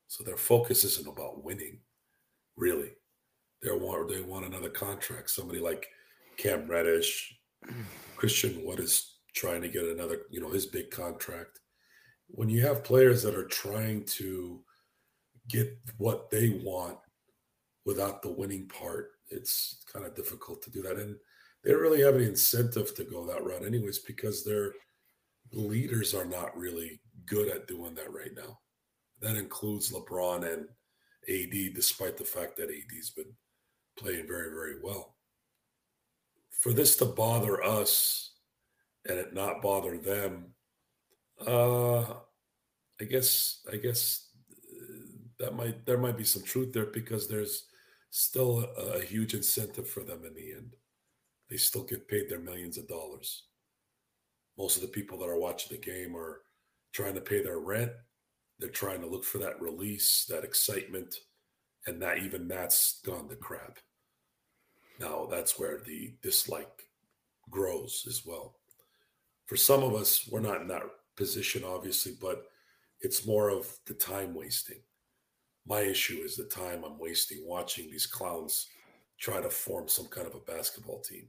so their focus isn't about winning really they want they want another contract. Somebody like Cam Reddish, Christian Wood is trying to get another, you know, his big contract. When you have players that are trying to get what they want without the winning part, it's kind of difficult to do that. And they don't really have any incentive to go that route, anyways, because their leaders are not really good at doing that right now. That includes LeBron and AD, despite the fact that AD's been playing very, very well. For this to bother us and it not bother them, uh, I guess, I guess uh, that might there might be some truth there because there's still a, a huge incentive for them in the end. They still get paid their millions of dollars. Most of the people that are watching the game are trying to pay their rent. They're trying to look for that release, that excitement, and that even that's gone to crap. Now that's where the dislike grows as well. For some of us, we're not in that position, obviously, but it's more of the time wasting. My issue is the time I'm wasting watching these clowns try to form some kind of a basketball team,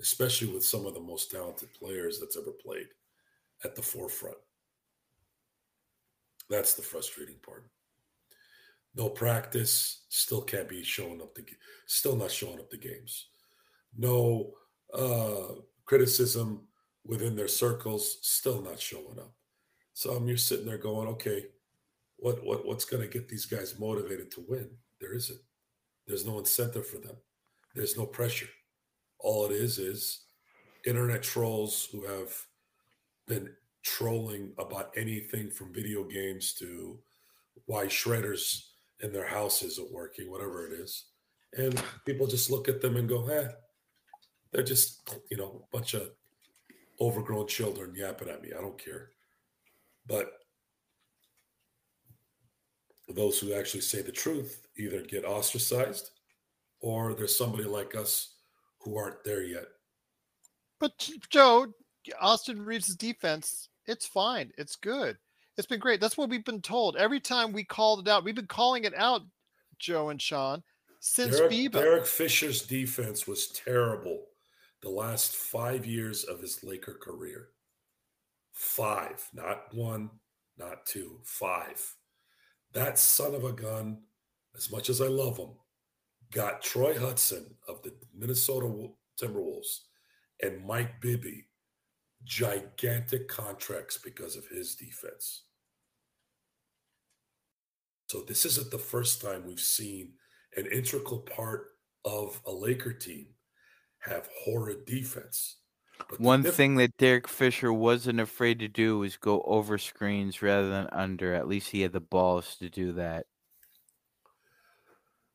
especially with some of the most talented players that's ever played at the forefront. That's the frustrating part no practice, still can't be showing up the, still not showing up the games. No uh, criticism within their circles, still not showing up. So um, you're sitting there going, okay, what what what's going to get these guys motivated to win? There isn't. There's no incentive for them. There's no pressure. All it is is internet trolls who have been trolling about anything from video games to why shredders in their house isn't working, whatever it is. And people just look at them and go, eh, they're just, you know, a bunch of overgrown children yapping at me. I don't care. But those who actually say the truth either get ostracized or there's somebody like us who aren't there yet. But Joe, Austin Reaves' defense, it's fine. It's good. It's been great. That's what we've been told. Every time we called it out, we've been calling it out, Joe and Sean, since Derek, FIBA. Derek Fisher's defense was terrible the last five years of his Laker career. Five, not one, not two, five. That son of a gun, as much as I love him, got Troy Hudson of the Minnesota Timberwolves and Mike Bibby gigantic contracts because of his defense. So this isn't the first time we've seen an integral part of a Laker team have horrid defense. But One diff- thing that Derek Fisher wasn't afraid to do was go over screens rather than under. At least he had the balls to do that.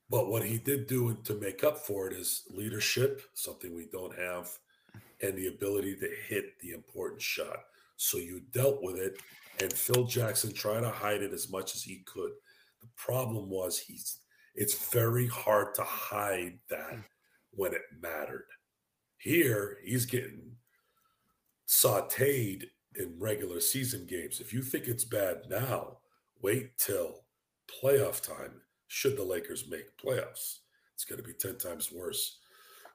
But what he did do to make up for it is leadership, something we don't have, and the ability to hit the important shot. So you dealt with it, and Phil Jackson tried to hide it as much as he could. The problem was he's it's very hard to hide that mm. when it mattered. Here, he's getting sauteed in regular season games. If you think it's bad now, wait till playoff time. Should the Lakers make playoffs, it's going to be ten times worse.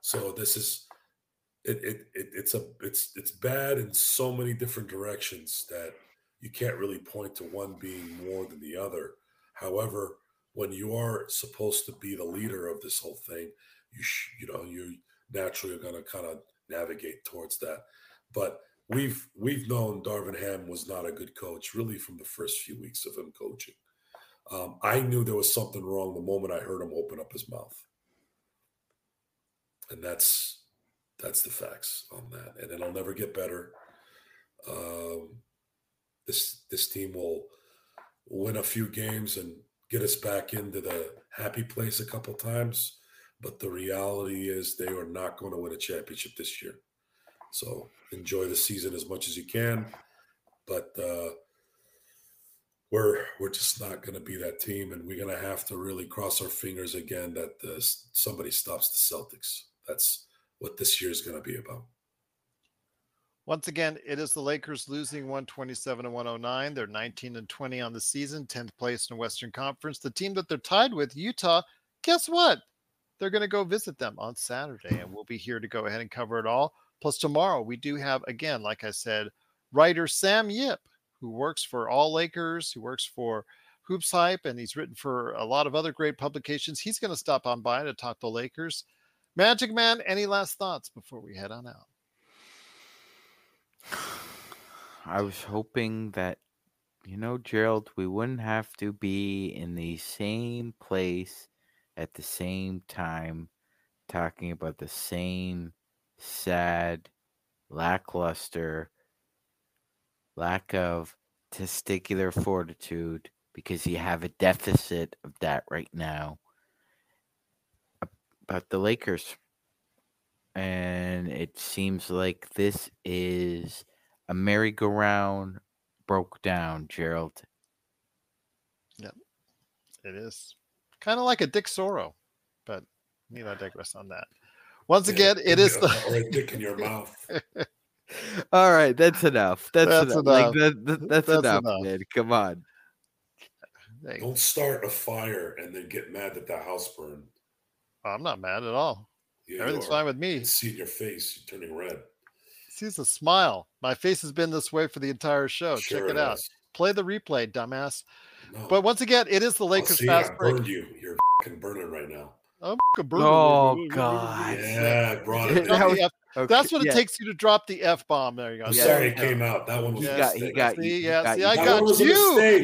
So this is it, it, it it's a it's it's bad in so many different directions that you can't really point to one being more than the other. However, when you are supposed to be the leader of this whole thing, you sh- you know you naturally are going to kind of navigate towards that. But we've we've known Darvin Ham was not a good coach really from the first few weeks of him coaching. Um, I knew there was something wrong the moment I heard him open up his mouth, and that's that's the facts on that. And it'll never get better. Um, this this team will win a few games and get us back into the happy place a couple times. But the reality is they are not going to win a championship this year. So enjoy the season as much as you can. But uh, we're we're just not going to be that team, and we're going to have to really cross our fingers again that uh, somebody stops the Celtics. That's what this year is going to be about. Once again, it is the Lakers losing 127 to 109. They're 19 and 20 on the season, 10th place in the Western Conference. The team that they're tied with, Utah, guess what? They're going to go visit them on Saturday, and we'll be here to go ahead and cover it all. Plus, tomorrow we do have, again, like I said, writer Sam Yip, who works for All Lakers, who works for HoopsHype, and he's written for a lot of other great publications. He's going to stop on by to talk the Lakers. Magic Man, any last thoughts before we head on out? I was hoping that, you know, Gerald, we wouldn't have to be in the same place at the same time talking about the same sad, lackluster, lack of testicular fortitude because you have a deficit of that right now about the Lakers. And it seems like this is a merry-go-round broke down, Gerald. Yep, it is kind of like a Dick Soro, but need not digress on that. Once again, it is the or a dick in your mouth. All right, that's enough. That's, That's enough. Like, that, that- that's, That's enough, enough. man. Come on. Hey, Don't start a fire and then get mad that the house burned. I'm not mad at all. Yeah, Everything's fine with me. can see your face, you're turning red. See the smile. My face has been this way for the entire show. Sure Check it out. Play the replay, dumbass. No. But once again, it is the Oh, Lakers see, fast I break. burned you. You're fucking burning right now. I'm fucking burning Oh. God. Yeah, I brought it. Drop down. The F- Okay, That's what it yeah. takes you to drop the F bomb. There you go. I'm Yeah, sorry it came out. That one was He got- he got- See, you- yeah, see. I got you.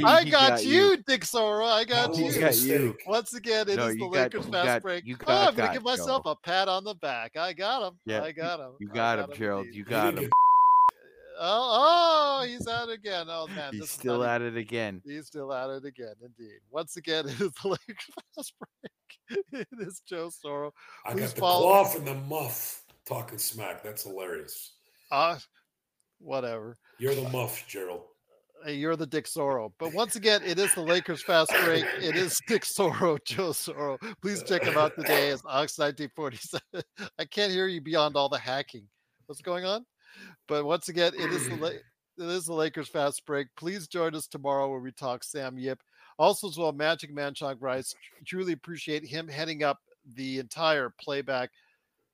I got, got you, you. Dick Soro. I got you. was got you. Once again, it is No, the you got- Lakers you fast got- break. you oh, I'm gonna give myself Joe. a pat on the back. I got him. Yeah, I got him. You I got him, him Gerald. You You got him. Oh, oh, he's at it again. Oh man, He's still at it again. He's still at it again, indeed. Once again, it is the Lakers fast break. It is Joe Soro. I Please got the follow- cloth and the muff talking smack. That's hilarious. Uh, whatever. You're the muff, Gerald. Hey, you're the Dick Soro. But once again, it is the Lakers fast break. It is Dick Soro, Joe Soro. Please check him out today as Ox 1947. I can't hear you beyond all the hacking. What's going on? But once again, it is the La- it is the Lakers fast break. Please join us tomorrow where we talk Sam Yip. Also, as well, Magic Man Rice. Truly appreciate him heading up the entire playback.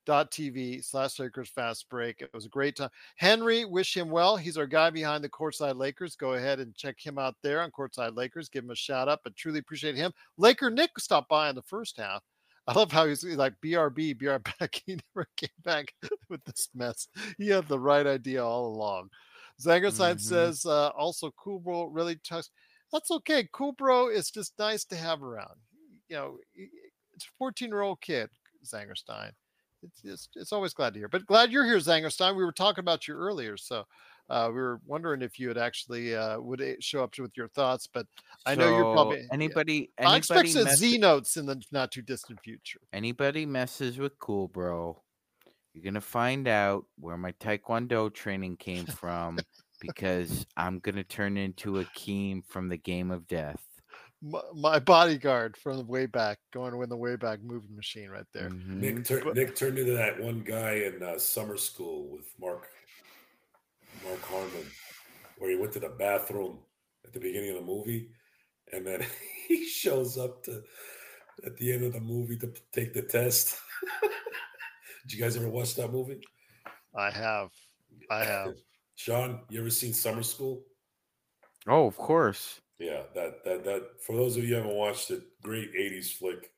TV slash Lakers fast break. It was a great time. Henry, wish him well. He's our guy behind the Courtside Lakers. Go ahead and check him out there on Courtside Lakers. Give him a shout out, but truly appreciate him. Laker Nick stopped by in the first half. I love how he's like BRB, BR back. He never came back with this mess. He had the right idea all along. Zangerstein Mhm. says uh, also cool bro really touched. That's okay. Cool bro is just nice to have around. You know, it's a 14 year old kid, Zangerstein it's, it's it's always glad to hear. But glad you're here, Zangerstein. We were talking about you earlier, so uh, we were wondering if you had actually uh, would it show up with your thoughts. But I know you're So, probably yeah. anybody. I expect Anybody, some Z notes in the not too distant future. anybody messes with Cool Bro, You're gonna find out where my Taekwondo training came from because I'm gonna turn into a Akeem from the Game of Death. My, my bodyguard from the way back, going to win the way back moving machine right there. Mhm. Nick, tur- But- Nick turned into that one guy in uh, summer school with Mark Mark Harmon, where he went to the bathroom at the beginning of the movie, and then he shows up to at the end of the movie to p- take the test. Did you guys ever watch that movie? I have. I have. Sean, you ever seen Summer School? Oh, of course. Yeah, that that that for those of you who haven't watched it, great '80s flick.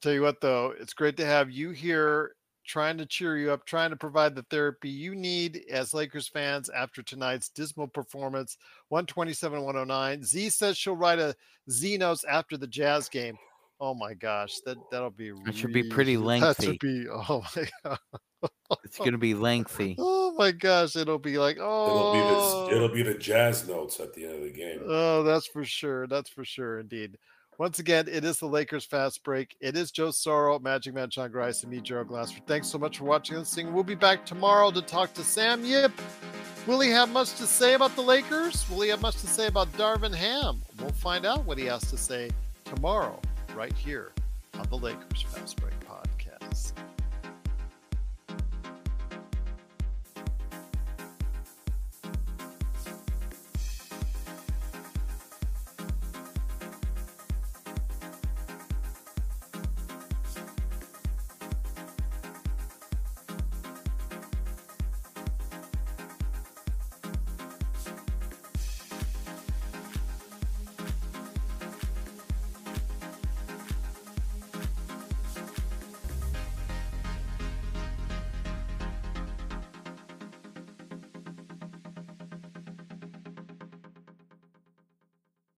Tell you what, though, it's great to have you here trying to cheer you up, trying to provide the therapy you need as Lakers fans after tonight's dismal performance 127 109. Z says she'll write a Z notes after the Jazz game. Oh my gosh, that that'll be That should be pretty lengthy. That should be oh my god. It's gonna be lengthy. Oh my gosh, it'll be like It'll be oh this. It'll be the jazz notes at the end of the game. Oh, that's for sure. That's for sure, indeed. Once again, it is the Lakers fast break. It is Joe Soro, Magic Man John Grice, and me, Gerald Glassford. Thanks so much for watching and listening. We'll be back tomorrow to talk to Sam Yip. Will he have much to say about the Lakers? Will he have much to say about Darvin Ham? We'll find out what he has to say tomorrow, right here on the Lakers Fast Break Podcast.